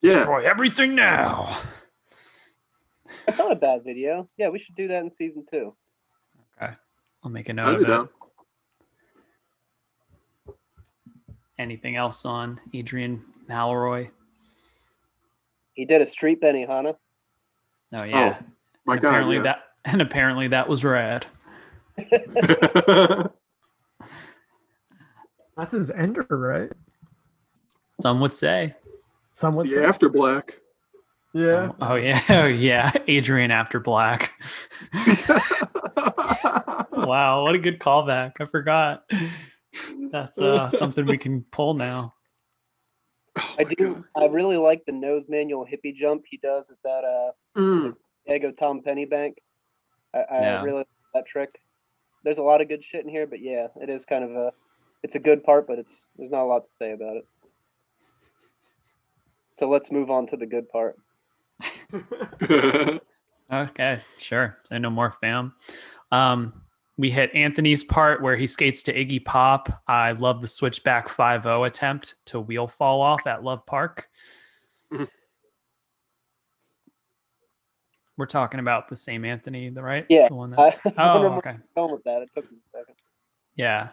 D: Yeah.
A: Destroy everything now.
C: That's not a bad video. Yeah, we should do that in season two.
A: I'll make a note
D: I'd
A: of it.
D: down.
A: Anything else on Adrian Mallory?
C: He did a street Benihana.
A: Oh, oh yeah.
D: My
A: and
D: God.
A: apparently
D: yeah.
A: that and apparently that was rad.
B: That's his ender, right?
A: Some would say.
B: Some would
D: the
B: say.
D: after black.
B: Yeah.
A: Some- oh yeah. Oh yeah. Adrian after black. Wow, what a good callback. I forgot. That's uh, something we can pull now.
D: Oh
C: I do.
D: God.
C: I really like the nose manual hippie jump he does at that uh
D: Mm.
C: Diego Tom Penny Bank. I, I
A: Yeah.
C: really like that trick. There's a lot of good shit in here, but yeah, it is kind of a it's a good part, but it's there's not a lot to say about it. So let's move on to the good part.
A: Okay, sure. Say no more, fam. Um, we hit Anthony's part where he skates to Iggy Pop. I love the switchback 5-0 attempt to wheel fall off at Love Park.
D: Mhm.
A: We're talking about the same Anthony, the right?
C: Yeah,
A: The one that,
C: I
A: oh, okay.
C: you're going with that. It took me a second.
A: Yeah.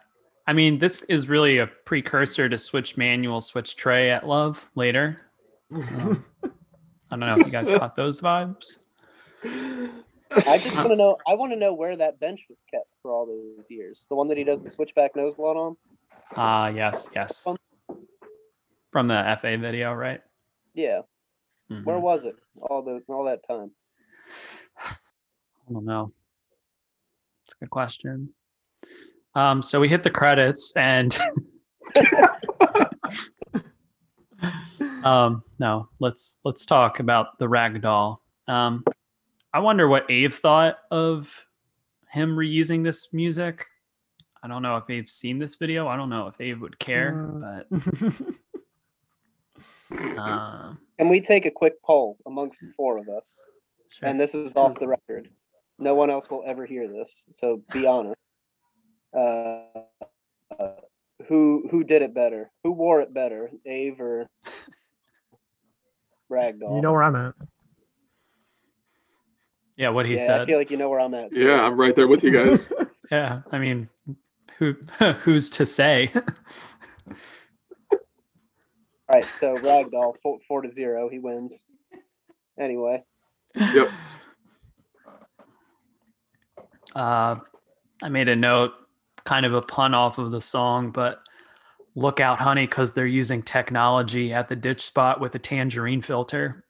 A: I mean, this is really a precursor to switch manual, switch tray at Love later. Um, I don't know if you guys caught those vibes.
C: I just want to know. I want to know where that bench was kept for all those years. The one that he does the switchback nose blot on.
A: Ah, yes, yes. From the FA video, right?
C: Yeah,
A: Mhm.
C: where was it all the all that time?
A: I don't know. It's a good question. Um, so we hit the credits and um, no, let's let's talk about the ragdoll. Um, I wonder what Ave thought of him reusing this music. I don't know if Ave's seen this video. I don't know if Ave would care, but uh,
C: Can we take a quick poll amongst the four of us?
A: sure.
C: And this is off the record. No one else will ever hear this, so be honest. Uh, uh, who who did it better? Who wore it better, Ave or Ragdoll?
B: you know where I'm at.
A: Yeah, what he
C: yeah,
A: said.
C: I feel like you know where I'm at. too.
D: yeah, I'm right there with you guys.
A: Yeah, I mean, who who's to say?
C: All right, so Ragdoll four, four to zero, he wins. Anyway,
D: Yep.
A: Uh, I made a note, kind of a pun off of the song, but look out, honey, because they're using technology at the ditch spot with a tangerine filter.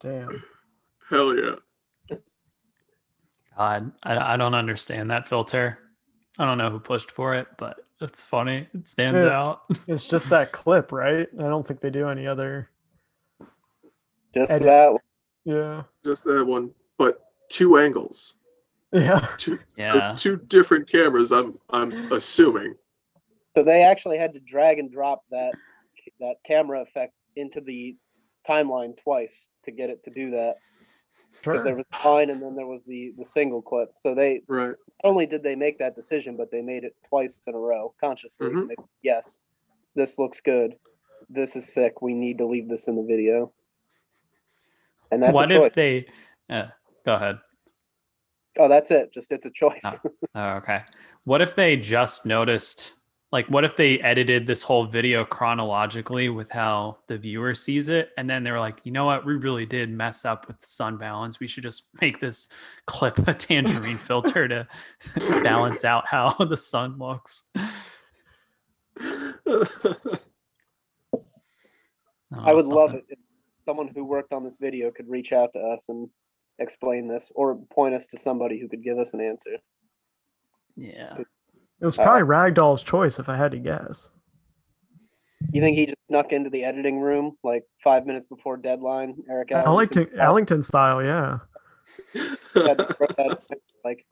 B: Damn.
D: Hell yeah.
A: God, I, I don't understand that filter. I don't know who pushed for it, but it's funny. It stands
B: Yeah.
A: out.
B: It's just that clip, right? I don't think they do any other.
C: Just
B: Edit.
C: that.
B: Yeah.
D: Just that one, but two angles.
B: Yeah.
D: Two, so
A: Yeah.
D: two different cameras. I'm I'm assuming.
C: So they actually had to drag and drop that that camera effect into the timeline twice to get it to do that. Because there
B: Sure.
C: was line and then there was the the single clip. So they
D: Right.
C: not only did they make that decision, but they made it twice in a row consciously.
D: Mhm.
C: They- yes, this looks good. This is sick. We need to leave this in the video. And that's
A: what
C: a choice.
A: if they? Uh, go ahead.
C: oh, that's it. Just it's a choice.
A: Oh. Oh, okay. What if they just noticed? Like, what if they edited this whole video chronologically with how the viewer sees it, and then they were like, you know what, we really did mess up with the sun balance. We should just make this clip a tangerine filter to balance out how the sun looks.
C: I would love it if someone who worked on this video could reach out to us and explain this or point us to somebody who could give us an answer.
A: Yeah.
B: It was
C: Uh,
B: probably Ragdoll's choice, if I had to guess.
C: You think he just snuck into the editing room like five minutes before deadline? Eric
B: Ellington,
C: Allington-
B: Ellington style, yeah.
C: had to throw that in, like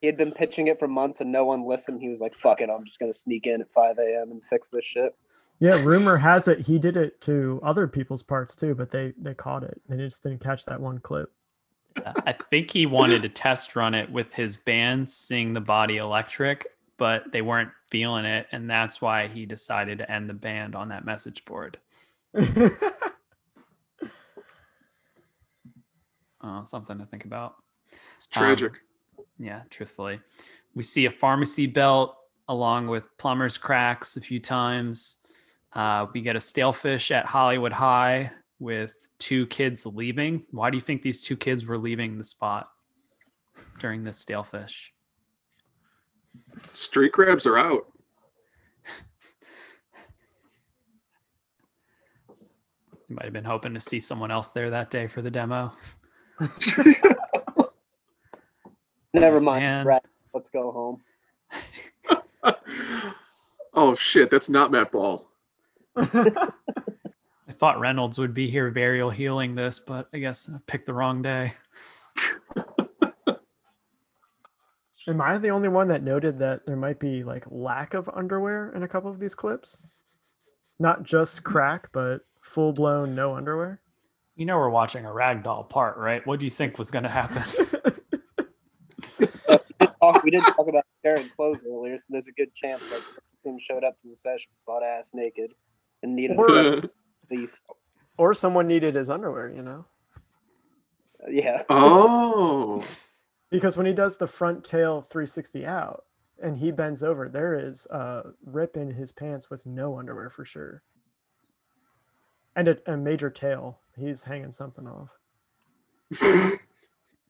C: he had been pitching it for months and no one listened. He was like, "Fuck it, I'm just gonna sneak in at 5 a.m. and fix this shit."
B: Yeah, rumor has it he did it to other people's parts too, but they they caught it. They just didn't catch that one clip.
A: I think he wanted to test run it with his band, Sing the Body Electric, but they weren't feeling it. And that's why he decided to end the band on that message board. Uh, something to think about.
D: It's tragic.
A: Yeah, truthfully. We see a pharmacy belt along with plumber's cracks a few times. Uh, we get a stalefish at Hollywood High with two kids leaving. Why do you think these two kids were leaving the spot during this stalefish?
D: Street crabs are out.
A: You might have been hoping to see someone else there that day for the demo.
C: Never mind.
A: Man.
C: Right, let's go home.
D: oh shit, that's not Matt Ball.
A: I thought Reynolds would be here burial healing this, but I guess I picked the wrong day.
B: Am I the only one that noted that there might be like lack of underwear in a couple of these clips? Not just mm. crack, but full blown no underwear.
A: You know we're watching a ragdoll part, right? What do you think was going to happen?
C: Talk, we didn't talk about sharing clothes earlier, so there's a good chance that him showed up to the session butt ass naked and needed
B: Or-
C: set at least.
B: or someone needed his underwear, you know?
C: Yeah.
D: oh,
B: Because when he does the front tail 360 out and he bends over, there is a rip in his pants with no underwear for sure. And a, a major tail. He's hanging something off.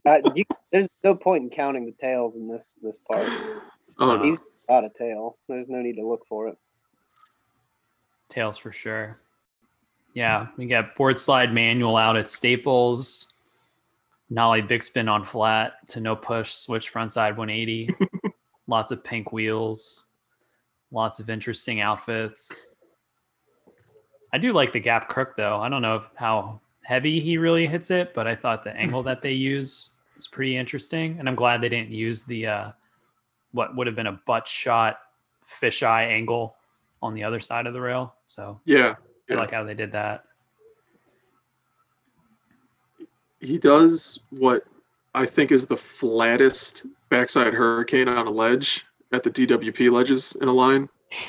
C: Uh, you, there's no point in counting the tails in this this part.
D: oh no.
C: He's got a tail. There's no need to look for it.
A: Tails for sure. Yeah, we got board slide manual out at Staples. Nollie big spin on flat to no push, switch front side 180. lots of pink wheels. Lots of interesting outfits. I do like the gap crook though. I don't know if, how heavy he really hits it, but I thought the angle that they use was pretty interesting. And I'm glad they didn't use the uh, what would have been a butt shot fisheye angle on the other side of the rail. So
D: Yeah,
A: I like how they did that.
D: He does what I think is the flattest backside hurricane on a ledge at the DWP ledges in a line.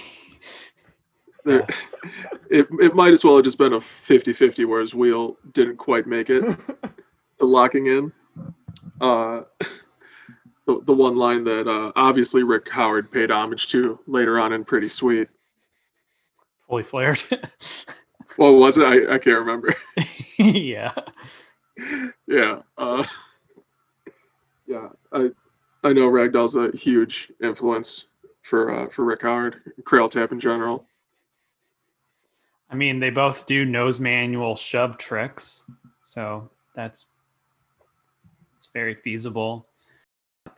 D: There, it, it might as well have just been a 50-50 where his wheel didn't quite make it to locking in. Uh, the, the one line that uh, obviously Rick Howard paid homage to later on in Pretty Sweet.
A: Fully flared.
D: What was it? I, I can't remember.
A: yeah.
D: yeah. Uh, yeah. I I know Ragdoll's a huge influence for uh, for Rick Howard, Crail Tap in general.
A: I mean, they both do nose manual shove tricks, so that's it's very feasible.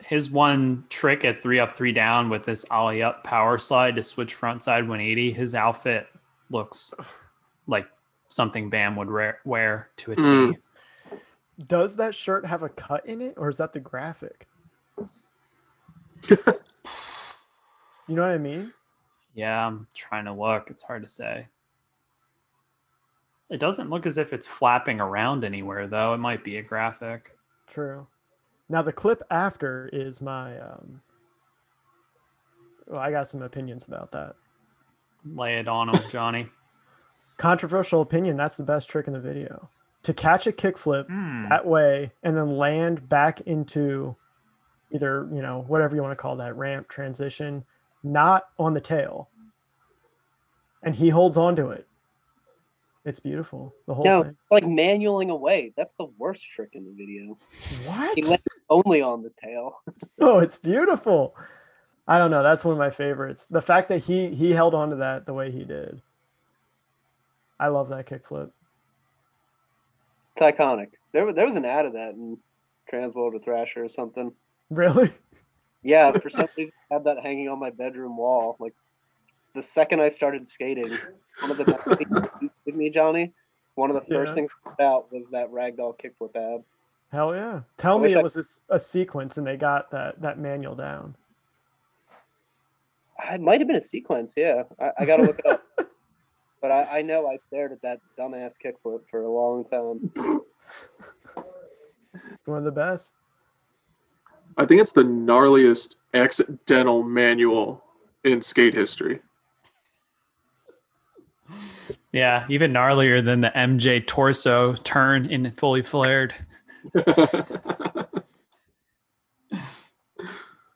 A: His one trick at three up, three down with this ollie up power slide to switch front side 180. His outfit looks like something Bam would wear, wear to a T.
D: Mm.
B: Does that shirt have a cut in it, or is that the graphic? You know what I mean?
A: Yeah, I'm trying to look. It's hard to say. It doesn't look as if it's flapping around anywhere, though. It might be a graphic.
B: True. Now the clip after is my. Um, well, I got some opinions about that.
A: Lay it on him, Johnny.
B: Controversial opinion. That's the best trick in the video. To catch a kickflip
A: Hmm.
B: that way and then land back into either you know whatever you want to call that ramp transition, not on the tail. And he holds on to it. It's beautiful. The whole
C: No,
B: thing.
C: like manualing away. That's the worst trick in the video.
B: What?
C: He landed only on the tail.
B: Oh, it's beautiful. I don't know. That's one of my favorites. The fact that he he held on to that the way he did. I love that kickflip.
C: It's iconic. There, there was an ad of that in Transworld or Thrasher or something.
B: Really?
C: Yeah, for some reason I had that hanging on my bedroom wall. Like the second I started skating, one of the best things you did me, Johnny. One of the first
B: Yeah.
C: things out was that ragdoll kickflip ad.
B: Hell yeah. Tell
C: I
B: me it
C: I-
B: was a sequence and they got that that manual down.
C: It might have been a sequence. Yeah, I, I gotta look it up. But I, I know I stared at that dumbass kickflip for a long time.
B: One of the best.
D: I think it's the gnarliest accidental manual in skate history.
A: Yeah, even gnarlier than the MJ torso turn in fully flared.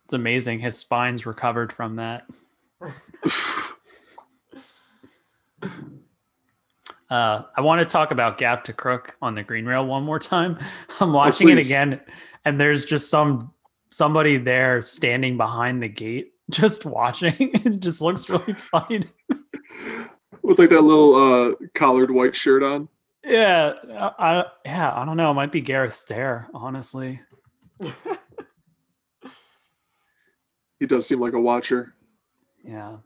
A: It's amazing his spine's recovered from that. Uh, I want to talk about gap to crook on the green rail one more time. I'm watching it again, and there's just some somebody there standing behind the gate, just watching. it just looks really funny.
D: With like that little uh, collared white shirt on.
A: Yeah, I, I yeah, I don't know. It might be Gareth Stehr, honestly.
D: He does seem like a watcher.
A: Yeah.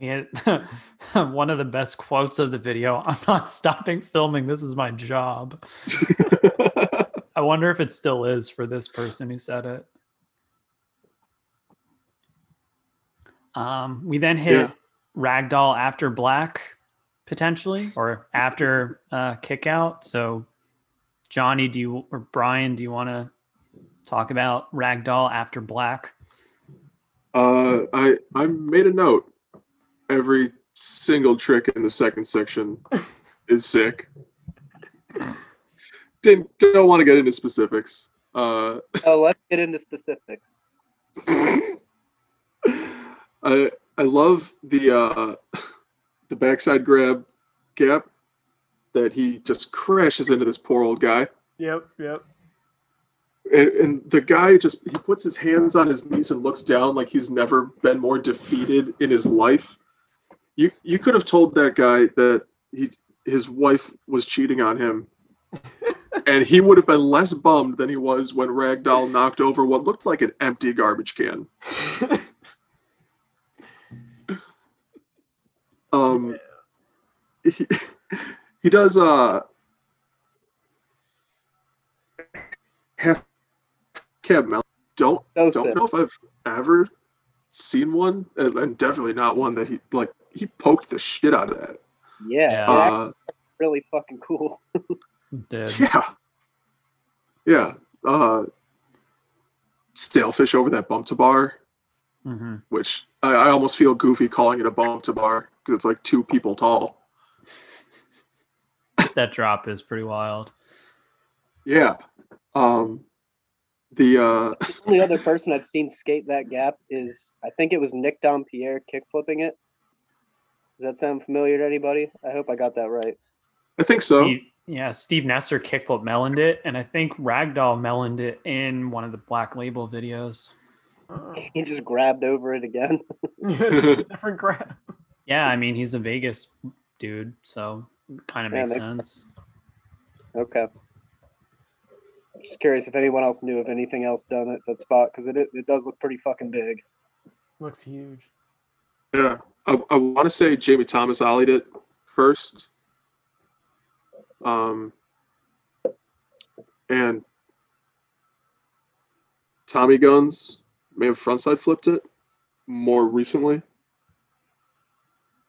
A: We had one of the best quotes of the video. I'm not stopping filming. This is my job. I wonder if it still is for this person who said it. Um, we then hit
D: Yeah.
A: Ragdoll after Black, potentially, or after uh, kick out. So, Johnny, do you or Brian, do you want to talk about Ragdoll after Black?
D: Uh, I I made a note. Every single trick in the second section is sick. Didn't don't want to get into specifics. Uh,
C: Oh, let's get into specifics.
D: I I love the uh, the backside grab gap that he just crashes into this poor old guy.
B: Yep, yep.
D: and, and the guy just he puts his hands on his knees and looks down like he's never been more defeated in his life you you could have told that guy that he his wife was cheating on him. And he would have been less bummed than he was when ragdoll knocked over what looked like an empty garbage can. Um he, he does uh half cab mount. Don't
C: So
D: don't know if I've ever seen one, and, and definitely not one that he like. He poked the shit out of that.
C: Yeah,
A: Yeah.
C: they're
D: Uh,
C: really fucking cool.
A: Did
D: yeah, yeah. Uh, stalefish over that bump to bar,
A: hmm
D: which I, I almost feel goofy calling it a bump to bar because it's like two people tall.
A: that drop is pretty wild.
D: Yeah. Um, the uh,
C: The only other person I've seen skate that gap is I think it was Nick Dompierre kick flipping it. Does that sound familiar to anybody? I hope I got that right.
D: I think so.
A: Steve, yeah, Steve Nesser kickflip meloned it, and I think Ragdoll meloned it in one of the Black Label videos.
C: He just grabbed over it again.
B: just a different grab.
A: Yeah, I mean he's a Vegas dude, so kind of
C: Yeah,
A: makes
C: they-
A: sense.
C: Okay. Just curious if anyone else knew of anything else done at that spot because it, it it does look pretty fucking big.
B: Looks huge.
D: Yeah, I, I want to say Jamie Thomas ollied it first. Um, and Tommy Guns may have frontside flipped it more recently.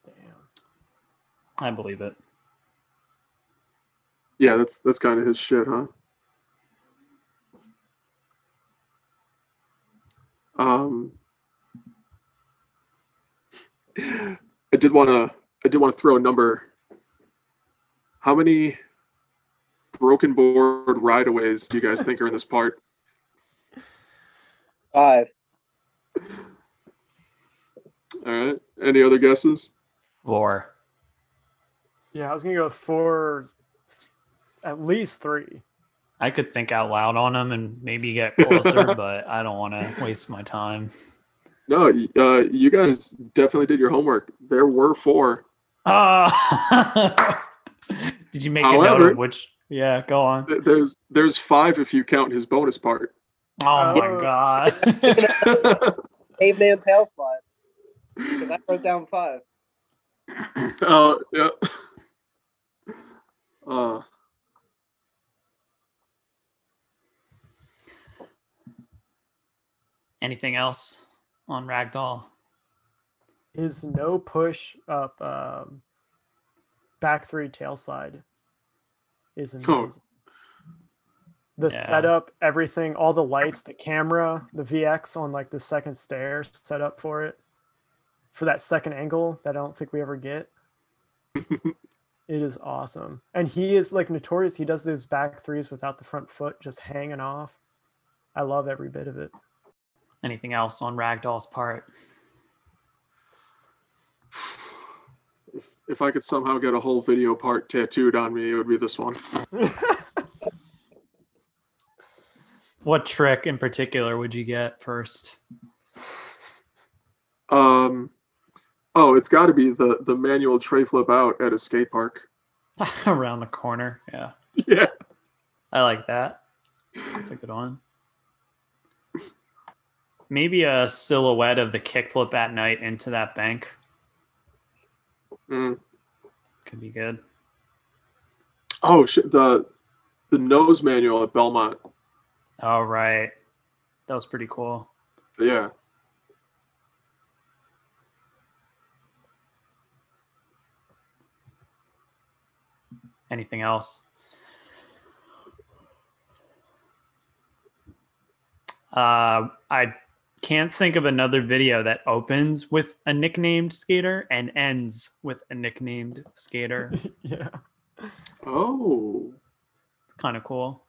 B: Damn.
A: I believe it.
D: Yeah, that's that's kind of his shit, huh? Um, I did want to I did want to throw a number. How many broken board rideaways do you guys think are in this part?
C: Five.
D: All right. Any other guesses?
A: Four.
B: Yeah, I was gonna go with four, at least three.
A: I could think out loud on them and maybe get closer, but I don't want to waste my time.
D: No, uh, you guys definitely did your homework. There were four.
A: Oh. Did you make a note of which? Yeah, go on.
D: Th- There's there's five if you count his bonus part.
A: Oh my
B: Oh.
A: god.
C: Caveman tail slide. Because I wrote down five.
D: Oh yeah. Uh,
A: Anything else on Ragdoll?
B: His no push up um, back three tail slide is amazing.
D: Oh.
B: The
A: Yeah.
B: setup, everything, all the lights, the camera, the VX on like the second stair set up for it for that second angle that I don't think we ever get. it is awesome. And he is like notorious. He does those back threes without the front foot just hanging off. I love every bit of it.
A: Anything else on Ragdoll's part?
D: if, if I could somehow get a whole video part tattooed on me, it would be this one.
A: What trick in particular would you get first?
D: Um, oh, it's got to be the the manual tray flip out at a skate park.
A: Around the corner. Yeah.
D: Yeah.
A: I like that. That's a good one. Maybe a silhouette of the kickflip at night into that bank
D: Mm.
A: could be good.
D: Oh shit! The the nose manual at Belmont.
A: All right. That was pretty cool.
D: Yeah.
A: Anything else? Uh, I can't think of another video that opens with a nicknamed skater and ends with a nicknamed skater.
B: yeah.
D: Oh.
A: It's kind of cool.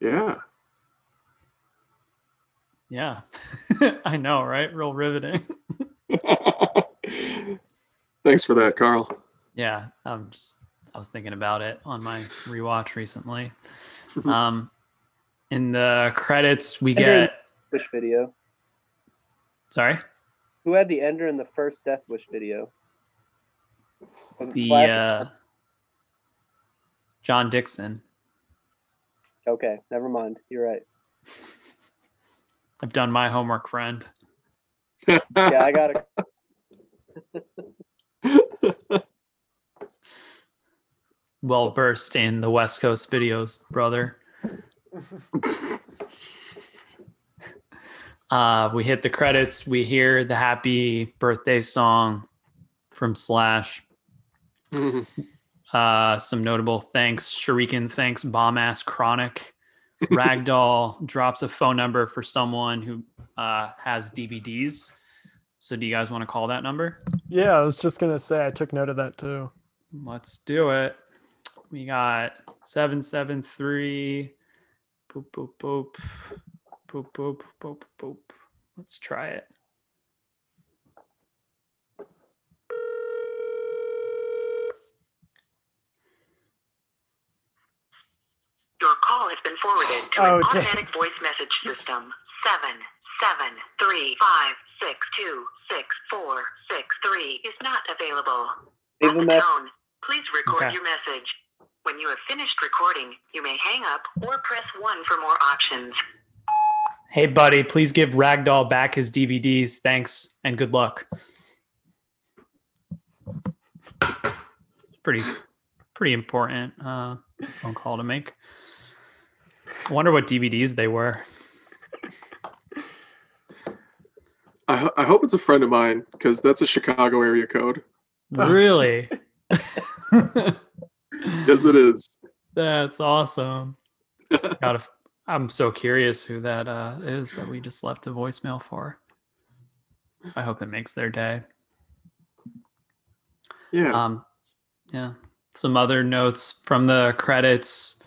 D: Yeah.
A: Yeah. I know, right? Real riveting.
D: Thanks for that, Carl.
A: Yeah, I'm just I was thinking about it on my rewatch recently. Um in the credits we
C: Ender-
A: get
C: Wish video.
A: sorry?
C: Who had the ender in the first Death Wish video? Was it
A: The
C: Slash?
A: uh Jon Dickson.
C: Okay, never mind. You're right.
A: I've done my homework, friend.
C: Yeah, I got it.
A: Well versed in the West Coast videos, brother. Uh, we hit the credits. We hear the happy birthday song from Slash.
D: Mhm.
A: Uh, some notable thanks. Shuriken thanks Bomb Ass Chronic. Ragdoll drops a phone number for someone who uh, has DVDs. So, do you guys want to call that number?
B: Yeah, I was just gonna say I took note of that too.
A: Let's do it. We got 773. Boop, boop, boop. Boop, boop, boop, boop. Let's try it.
E: Your call has been forwarded to
B: oh,
E: an automatic voice message system. Seven seven three five six two six four six three is not available.
C: Leave
E: At the please record
A: okay.
E: your message. When you have finished recording, you may hang up or press one for more options.
A: Hey, buddy, please give Ragdoll back his DVDs. Thanks and good luck. Pretty, pretty important uh, phone call to make. I wonder what DVDs they were.
D: I, ho- I hope it's a friend of mine because that's a Chicago area code.
A: Really?
D: Yes, it is.
A: That's awesome. God, if, I'm so curious who that uh, is that we just left a voicemail for. I hope it makes their day.
D: Yeah.
A: Um, yeah. Some other notes from the credits.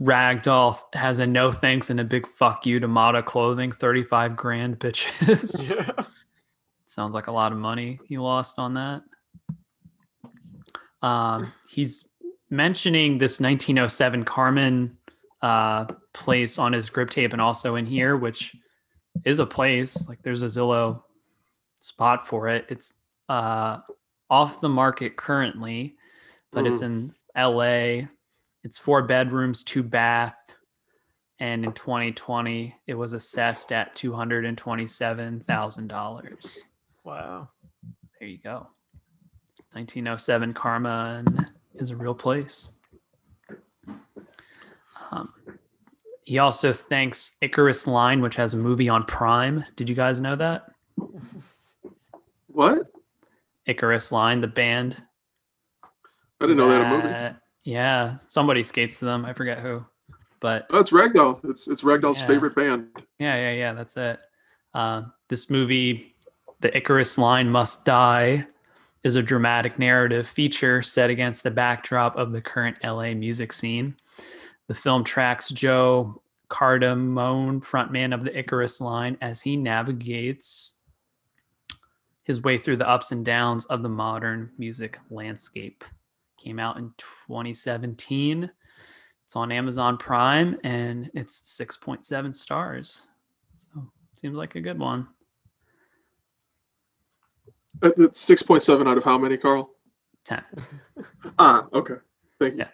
A: Ragdoll has a no thanks and a big fuck you to Mata Clothing, 35 grand bitches.
B: Yeah.
A: Sounds like a lot of money he lost on that. Um, he's mentioning this 1907 Carmen uh, place on his grip tape and also in here, which is a place. Like there's a Zillow spot for it. It's uh, off the market currently, but it's in LA. It's four bedrooms, two bath. And in 2020, it was assessed at $227,000.
B: Wow.
A: There you go. 1907 Karma and is a real place. Um, he also thanks Icarus Line, which has a movie on Prime. Did you guys know that?
D: what?
A: Icarus Line, the band.
D: I didn't know they had a movie.
A: that- Yeah, somebody skates to them. I forget who, but
D: Oh, it's Ragdoll. It's it's Ragdoll's
A: Yeah.
D: favorite band.
A: Yeah, yeah, yeah. That's it. Uh, this movie, The Icarus Line Must Die, is a dramatic narrative feature set against the backdrop of the current LA music scene. The film tracks Joe Cardamone, frontman of the Icarus Line, as he navigates his way through the ups and downs of the modern music landscape. Came out in 2017. It's on Amazon Prime and it's 6.7 stars. So seems like a good one.
D: Uh, It's six point seven out of how many, Carl?
A: 10.
D: Ah, okay. Thank you.
A: Yeah.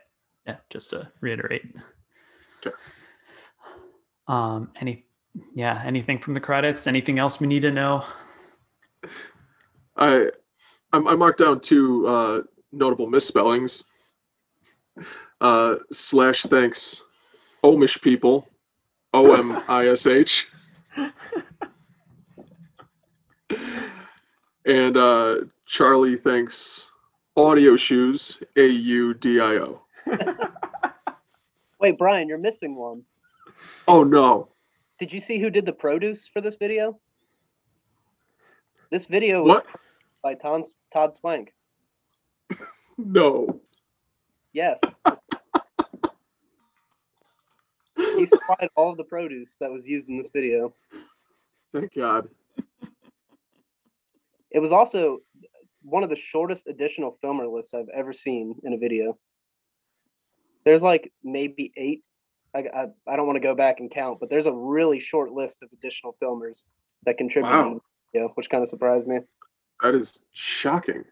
A: Yeah, just to reiterate.
D: Okay.
A: Um, any yeah, anything from the credits? Anything else we need to know?
D: I I I marked down two uh, notable misspellings. Uh, slash thanks Omish people, O M I S H, and uh, Charlie thanks Audio Shoes A U D I O.
C: Wait, Brian, you're missing one.
D: Oh no!
C: Did you see who did the produce for this video? This video was
D: What?
C: by Todd, Todd Swank.
D: No!
C: Yes. he supplied all of the produce that was used in this video.
D: Thank God.
C: It was also one of the shortest additional filmer lists I've ever seen in a video. There's like maybe eight. I, I, I don't want to go back and count, but there's a really short list of additional filmers that contributed,
D: Wow.
C: yeah, which kind of surprised me.
D: That is shocking.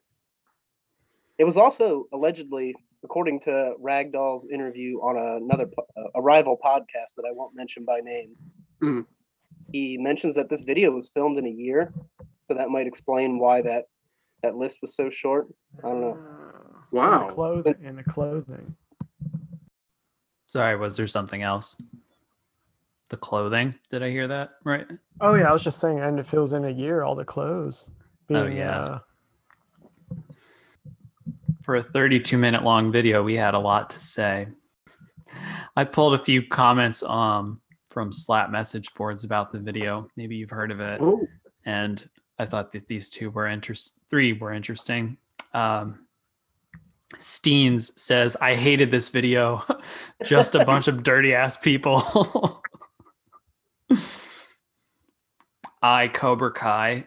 C: It was also allegedly, according to Ragdoll's interview on another a rival podcast that I won't mention by name,
D: Mhm.
C: he mentions that this video was filmed in a year, so that might explain why that that list was so short. I don't know.
B: Ah.
D: Wow.
B: And the clothing. And the clothing.
A: Sorry, was there something else? The clothing? Did I hear that right?
B: Oh yeah, I was just saying, and if it was in a year, all the clothes.
A: Oh, yeah.
B: uh,
A: For a 32 minute long video, we had a lot to say. I pulled a few comments um from Slap message boards about the video. Maybe you've heard of it.
D: Oh,
A: and I thought that these two were interest three were interesting. Um, Steens says, "I hated this video. Just a bunch of dirty ass people." I Cobra Kai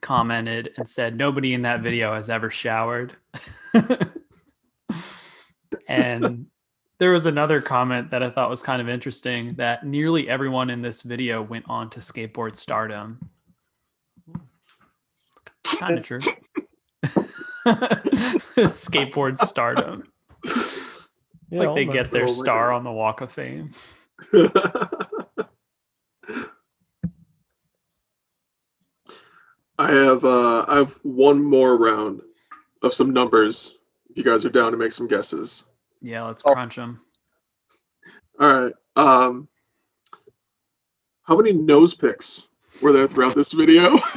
A: commented and said, "Nobody in that video has ever showered." and There was another comment that I thought was kind of interesting that nearly everyone in this video went on to skateboard stardom. Kind of true. skateboard stardom.
B: Yeah,
A: like they get their star on the walk of fame.
D: I have uh I have one more round of some numbers. If you guys are down to make some guesses.
A: Yeah, let's
C: Oh.
A: crunch them.
D: All right. Um how many nose picks were there throughout this video?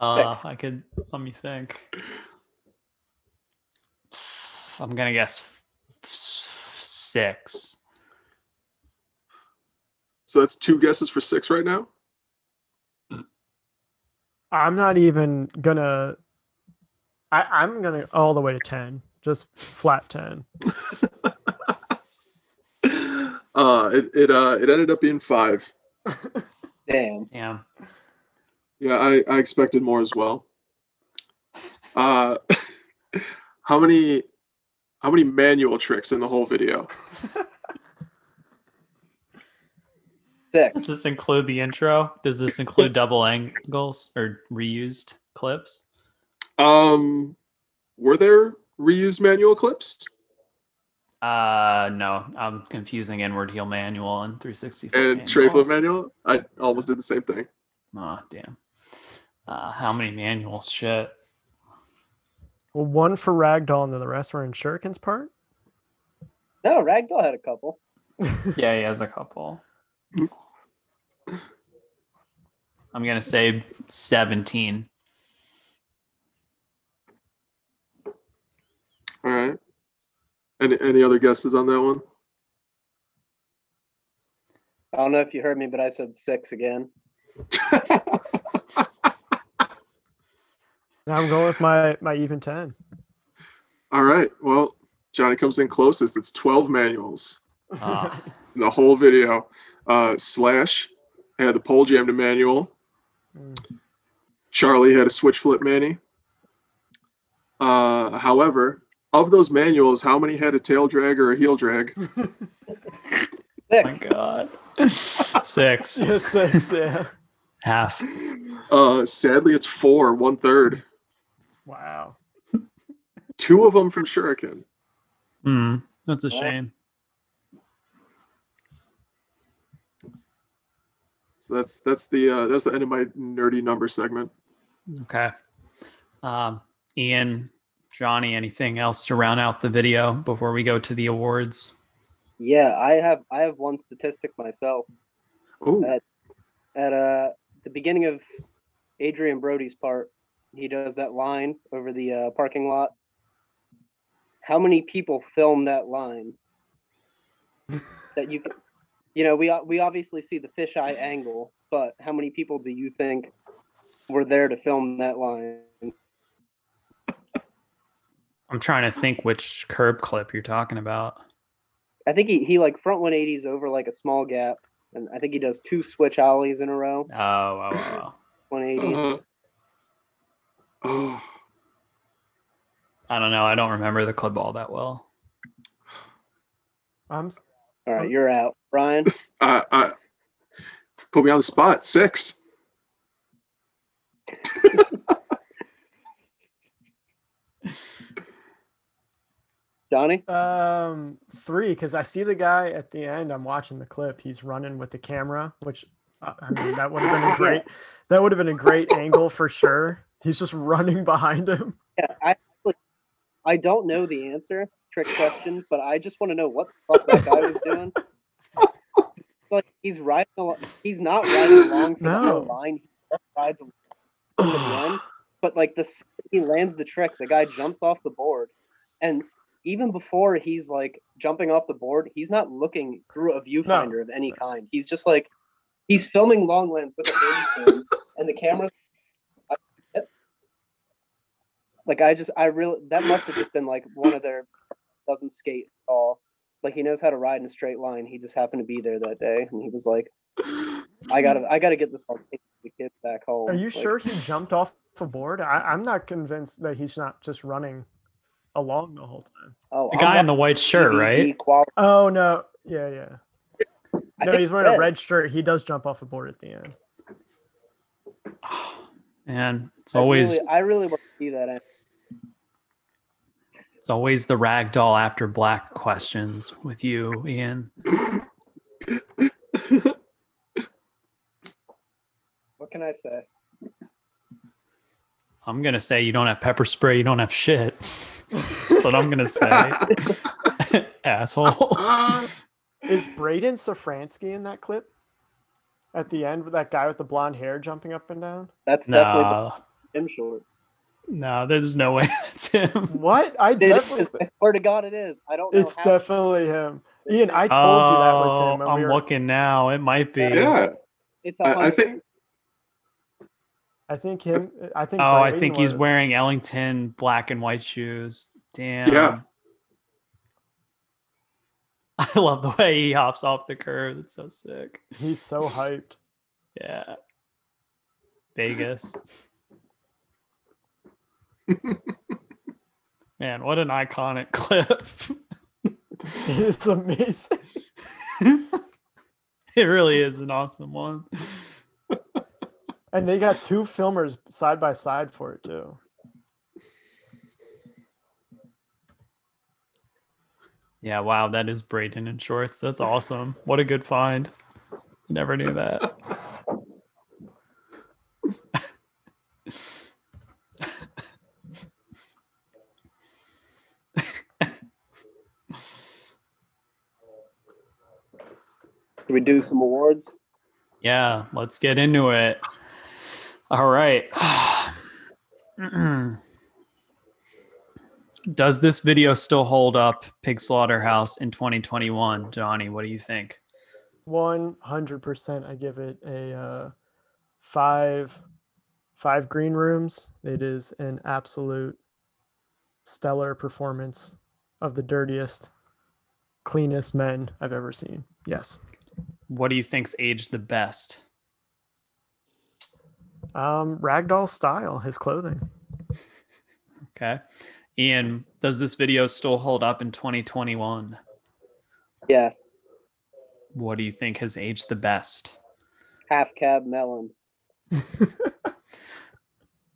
A: Uh, I could let me think. I'm gonna guess six.
D: so that's two guesses for six right now.
B: I'm not even gonna. I, I'm gonna all the way to ten, just flat ten.
D: Uh it it uh it ended up being five.
C: Damn.
A: Damn.
D: Yeah, I, I expected more as well. Uh how many how many manual tricks in the whole video?
C: Six.
A: Does this include the intro? Does this include double angles or reused clips?
D: Um were there reused manual clips?
A: Uh, no, I'm confusing inward heel manual and 360
D: and
A: manual.
D: tray flip manual? I almost did the same thing.
A: Oh, damn. Uh, how many manuals? Shit.
B: Well, one for ragdoll, and then the rest were in Shuriken's part.
C: No, Ragdoll had a couple.
A: Yeah, he has a couple. I'm gonna say 17.
D: All right. Any any other guesses on that one?
C: I don't know if you heard me, but I said six again.
B: Now I'm going with my my even ten.
D: All right. Well, Johnny comes in closest. It's 12 manuals
A: Uh,
D: in the whole video. Uh, Slash had the pole jammed to manual.
B: Mm.
D: Charlie had a switch flip Manny. Uh, however, of those manuals, how many had a tail drag or a heel drag? Six.
A: my
C: Six.
A: god. Six.
B: Six, yeah.
A: Half.
D: Uh, sadly, it's four, one third.
B: Wow.
D: Two of them from Shuriken.
A: Hmm. That's a
C: Yeah.
A: shame.
D: So that's that's the uh, that's the end of my nerdy number segment.
A: Okay. Um, Ian, Johnny, anything else to round out the video before we go to the awards?
C: Yeah, I have I have one statistic myself.
D: Oh,
C: Uh, At uh the beginning of Adrian Brody's part, he does that line over the uh, parking lot. How many people film that line? that you, you know, we we obviously see the fisheye angle, but how many people do you think were there to film that line?
A: I'm trying to think which curb clip you're talking about.
C: I think he, he like front 180s over like a small gap, and I think he does two switch ollies in a row,
A: Oh, oh, oh.
C: 180.
D: uh, oh,
A: I don't know. I don't remember the clip all that well.
B: I'm
C: All right, you're out, Brian.
D: I, I put me on the spot. Six.
C: Johnny.
B: um three because I see the guy at the end. I'm watching the clip. He's running with the camera, which uh, I mean that would have been a great that would have been a great angle for sure. He's just running behind him.
C: Yeah, I actually- I don't know the answer. Trick question, but I just want to know what the fuck that guy was doing. like he's riding along, he's not riding along for the whole line. He just rides along the. But like the he lands the trick, the guy jumps off the board, and even before he's like jumping off the board, he's not looking through a viewfinder of any kind. He's just like he's filming long lens with a baby cam, and the camera's like I just I really that must have just been like one of their doesn't skate at all. Like he knows how to ride in a straight line. He just happened to be there that day, and he was like, "I gotta, I gotta get this all take the kids back home."
B: Are you
C: Like,
B: sure he jumped off a board? I, I'm not convinced that he's not just running along the whole time.
C: Oh,
A: The
C: I'm
A: guy in the white shirt,
C: DVD
A: right?
C: quality.
B: Oh no, yeah, yeah.
C: I
B: No, he's wearing a
C: red.
B: red shirt. He does jump off a board at the end.
A: Man, it's
C: I
A: always
C: really, I really want to see that. end.
A: it's always the ragdoll after black questions with you, Ian.
C: What can I say?
A: I'm gonna say you don't have pepper spray, you don't have shit. but I'm gonna say. Asshole.
B: Uh, is Braden Safransky in that clip? At the end with that guy with the blonde hair jumping up and down?
C: That's definitely
A: No,
C: the him shorts.
A: No, there's no way that's him.
B: What? I
C: It
B: definitely
C: is. I swear to God, it is. I don't know.
B: it's
C: how.
B: definitely him. Ian, I told you that was
A: Oh,
B: him.
A: I'm
B: we were-
A: looking now. It might be.
D: yeah,
C: It's a
D: I, I
C: hundred-
D: think
B: I think him. I think.
A: Oh, I
B: Braden
A: think he's
B: was-
A: wearing Ellington black and white shoes. Damn.
D: Yeah.
A: I love the way he hops off the curve. It's so sick.
B: He's so hyped.
A: Yeah. Vegas. Man, what an iconic clip.
B: It's amazing.
A: it really is an awesome one.
B: And they got two filmers side by side for it too.
A: Yeah, wow, that is Braden in shorts. That's awesome. What a good find. Never knew that.
C: Should we do some awards?
A: Yeah, let's get into it. All right. Does this video still hold up, Pig Slaughterhouse, in 2021? Johnny, what do you think?
B: One hundred percent. I give it a uh, five. Five green rooms. It is an absolute stellar performance of the dirtiest, cleanest men I've ever seen. Yes.
A: What do you think's aged the best?
B: Um, ragdoll style, his clothing.
A: Okay. Ian, does this video still hold up in 2021?
C: Yes.
A: What do you think has aged the best?
C: Half cab melon.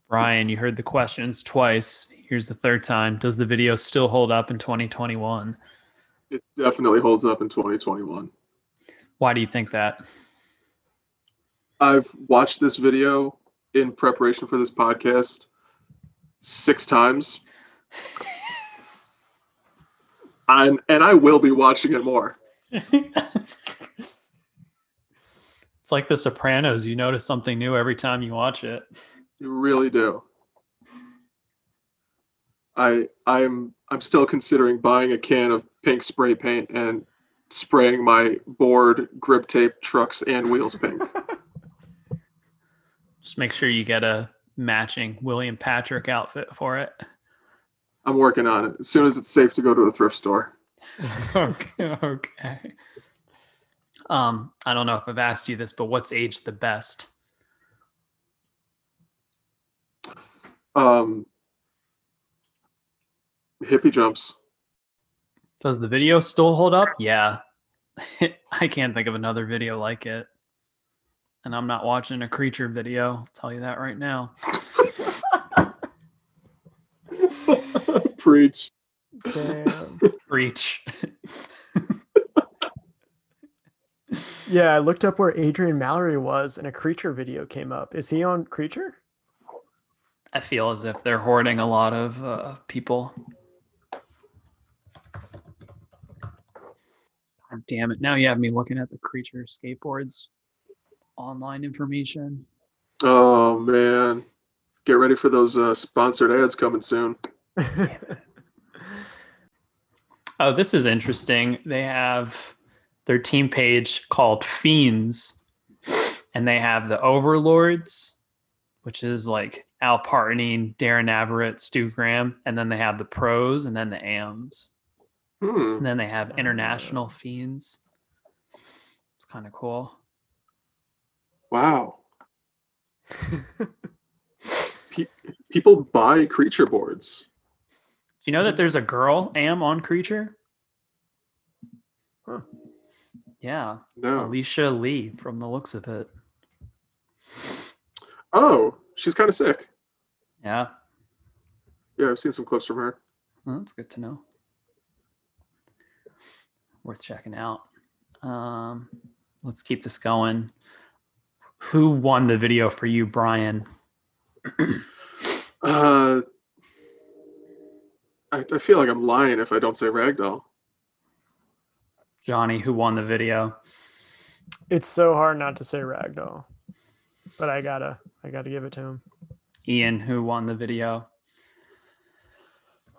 A: Brian, you heard the questions twice. Here's the third time. Does the video still hold up in 2021?
D: it definitely holds up in 2021.
A: Why do you think that?
D: I've watched this video in preparation for this podcast six times. I'm, and I will be watching it more.
A: it's like The Sopranos. You notice something new every time you watch it.
D: You really do. I I'm I'm still considering buying a can of pink spray paint and spraying my board, grip tape, trucks, and wheels pink.
A: Just make sure you get a matching William Patrick outfit for it.
D: I'm working on it. As soon as it's safe to go to a thrift store.
A: okay. Okay. Um, I don't know if I've asked you this, but what's aged the best?
D: Um, hippie jumps.
A: Does the video still hold up? Yeah. I can't think of another video like it. And I'm not watching a creature video. I'll tell you that right now.
D: Preach.
B: Damn.
A: Reach.
B: yeah, I looked up where Adrian Mallory was, and a creature video came up. Is he on creature?
A: I feel as if they're hoarding a lot of uh, people. God damn it. Now you have me looking at the creature skateboards online information.
D: Oh man, get ready for those uh, sponsored ads coming soon.
A: Oh, this is interesting. They have their team page called Fiends, and they have the Overlords, which is like Al Partanen, Darren Navarrette, Stu Graham, and then they have the pros and then the AMs.
D: Hmm.
A: And then they have international fiends. It's kind of cool.
D: Wow. Pe- people buy creature boards.
A: Do you know that there's a girl am on Creature?
B: Huh.
A: Yeah,
D: No.
A: Alicia Lee from the looks of it.
D: Oh, she's kind of sick.
A: Yeah,
D: Yeah, I've seen some clips from her.
A: well, that's good to know. Worth checking out. Um, let's keep this going. Who won the video for you, Brian?
D: Uh, I, I feel like I'm lying if I don't say Ragdoll.
A: Johnny, who won the video?
B: It's so hard not to say Ragdoll, but I gotta, I gotta give it to him.
A: Ian, who won the video?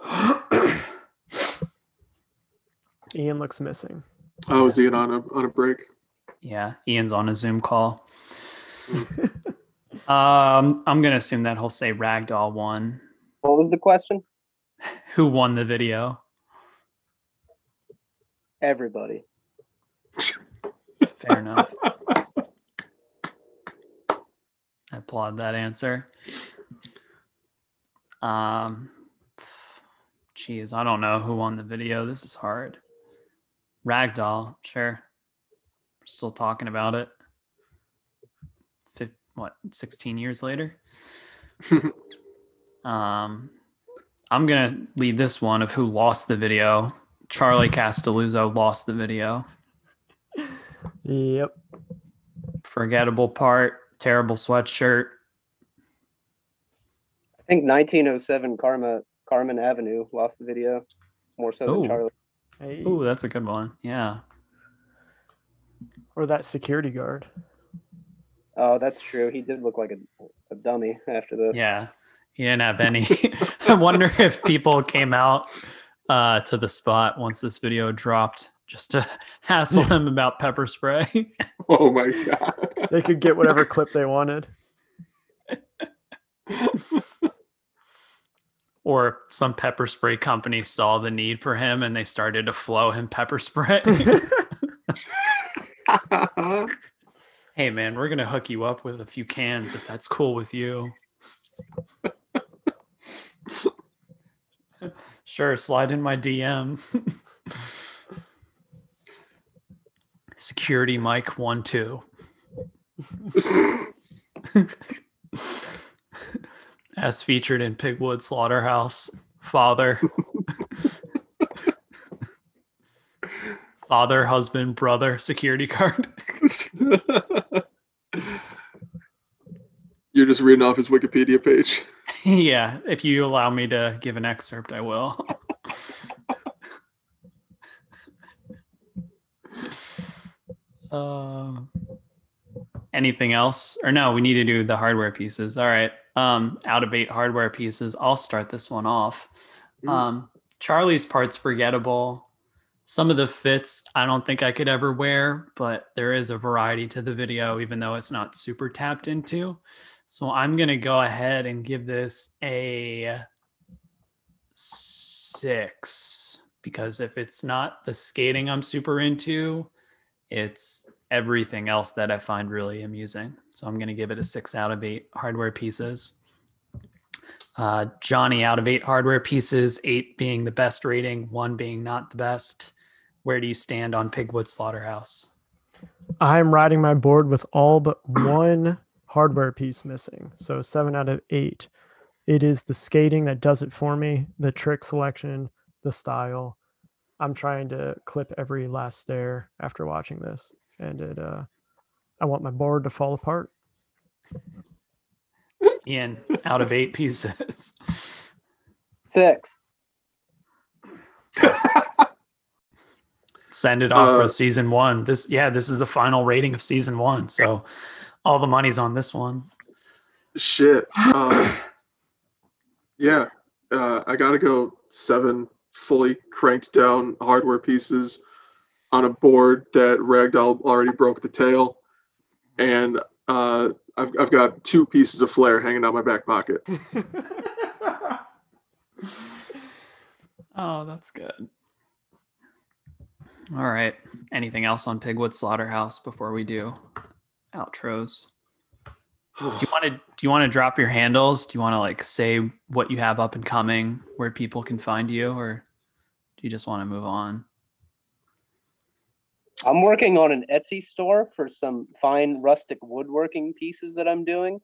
B: Ian looks missing.
D: Oh, is Ian on a on a break?
A: Yeah, Ian's on a Zoom call. um, I'm gonna assume that he'll say Ragdoll won.
C: What was the question?
A: Who won the video?
C: Everybody.
A: Fair enough. I applaud that answer. Um, geez, I don't know who won the video. This is hard. Ragdoll, sure. We're still talking about it. Fif- what, 16 years later? Um, I'm gonna leave this one of who lost the video. Charlie Castelluzzo lost the video.
B: Yep.
A: Forgettable part, terrible sweatshirt.
C: I think 1907 Karma Carmen Avenue lost the video more so
A: Oh.
C: than Charlie.
B: Hey.
A: Ooh, that's a good one. Yeah.
B: Or that security guard.
C: Oh, that's true. He did look like a, a dummy after this.
A: Yeah. He didn't have any. I wonder if people came out uh, to the spot once this video dropped just to hassle him about pepper spray.
D: oh my god.
B: They could get whatever clip they wanted.
A: Or some pepper spray company saw the need for him and they started to flow him pepper spray. hey man, we're gonna hook you up with a few cans if that's cool with you. sure, slide in my DM. Security Mike one two. As featured in Pigwood Slaughterhouse, father. father, husband, brother, security card.
D: You're just reading off his Wikipedia page.
A: yeah, if you allow me to give an excerpt, I will. uh, anything else? Or no, we need to do the hardware pieces. All right. Um, out of eight hardware pieces. I'll start this one off.
D: Mm.
A: Um, Charlie's part's forgettable. Some of the fits I don't think I could ever wear, but there is a variety to the video, even though it's not super tapped into. So I'm going to go ahead and give this a six because if it's not the skating I'm super into, it's everything else that I find really amusing. So I'm going to give it a six out of eight hardware pieces. Uh, Johnny out of eight hardware pieces, eight being the best rating, one being not the best. Where do you stand on Pigwood Slaughterhouse?
B: I'm riding my board with all but one hardware piece missing. So seven out of eight. It is the skating that does it for me, the trick selection, the style. I'm trying to clip every last stair after watching this. And it uh I want my board to fall apart.
A: Ian, out of eight pieces.
C: Six.
A: Send it off
D: Uh,
A: for season one. This, yeah, this is the final rating of season one. So all the money's on this one.
D: Shit. Um, yeah, uh, I gotta go seven fully cranked down hardware pieces on a board that Ragdoll already broke the tail, and uh, I've I've got two pieces of flare hanging out my back pocket.
A: Oh, that's good. All right. Anything else on Pigwood Slaughterhouse before we do outros? Do you want to do you want to drop your handles? Do you want to like say what you have up and coming, where people can find you, or do you just want to move on?
C: I'm working on an Etsy store for some fine rustic woodworking pieces that I'm doing,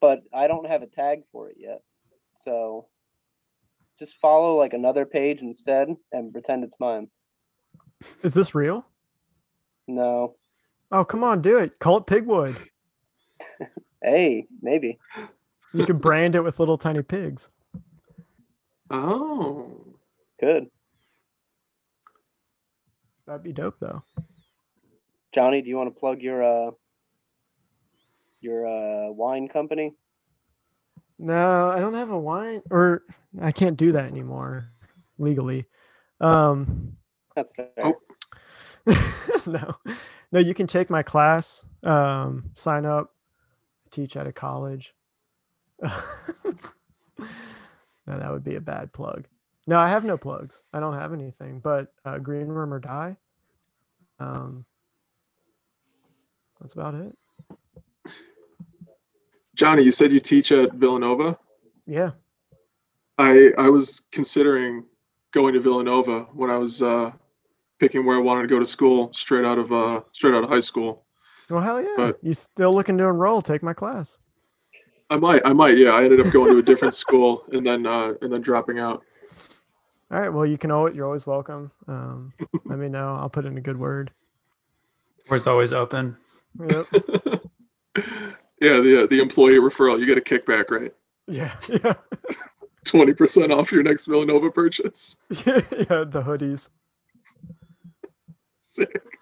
C: but I don't have a tag for it yet. So just follow like another page instead and pretend it's mine.
B: Is this real?
C: No.
B: Oh, come on, do it. Call it Pigwood.
C: Hey, maybe.
B: You could brand it with little tiny pigs.
D: Oh.
C: Good.
B: That'd be dope, though.
C: Johnny, do you want to plug your uh your uh wine company?
B: No, I don't have a wine, or I can't do that anymore legally. Um,
C: That's fair.
D: Oh.
B: no, no, you can take my class, um, sign up, teach at a college. no, that would be a bad plug. No, I have no plugs. I don't have anything, but uh, Green Room or Die. Um, that's about it.
D: Johnny, you said you teach at Villanova.
B: Yeah.
D: I I was considering going to Villanova when I was uh, picking where I wanted to go to school straight out of uh, straight out of high school.
B: Well, hell yeah.
D: But-
B: you still looking to enroll? Take my class.
D: I might I might yeah. I ended up going to a different school and then uh, and then dropping out.
B: All right. Well, you can always, you're always welcome. Um, let me know. I'll put in a good word.
F: Doors always open.
B: Yep.
D: yeah, the uh, the employee referral, you get a kickback, right?
B: Yeah. Yeah.
D: Twenty percent off your next Villanova purchase.
B: yeah. The hoodies.
D: Sick.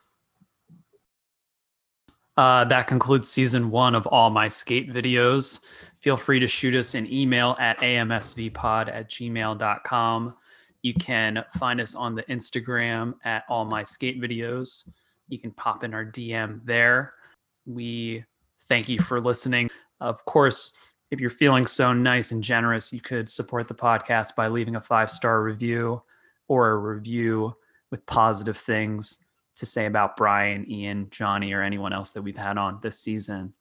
A: Uh, that concludes season one of all my skate videos. Feel free to shoot us an email at amsvpod at gmail.com. You can find us on the Instagram at all my skate videos. You can pop in our DM there. We thank you for listening. Of course, if you're feeling so nice and generous, you could support the podcast by leaving a five star review or a review with positive things to say about Brian, Ian, Johnny, or anyone else that we've had on this season.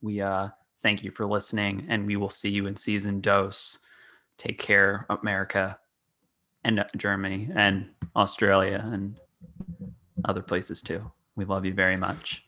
A: We uh, thank you for listening, and we will see you in season dose. Take care, America, and Germany, and Australia, and other places too. We love you very much.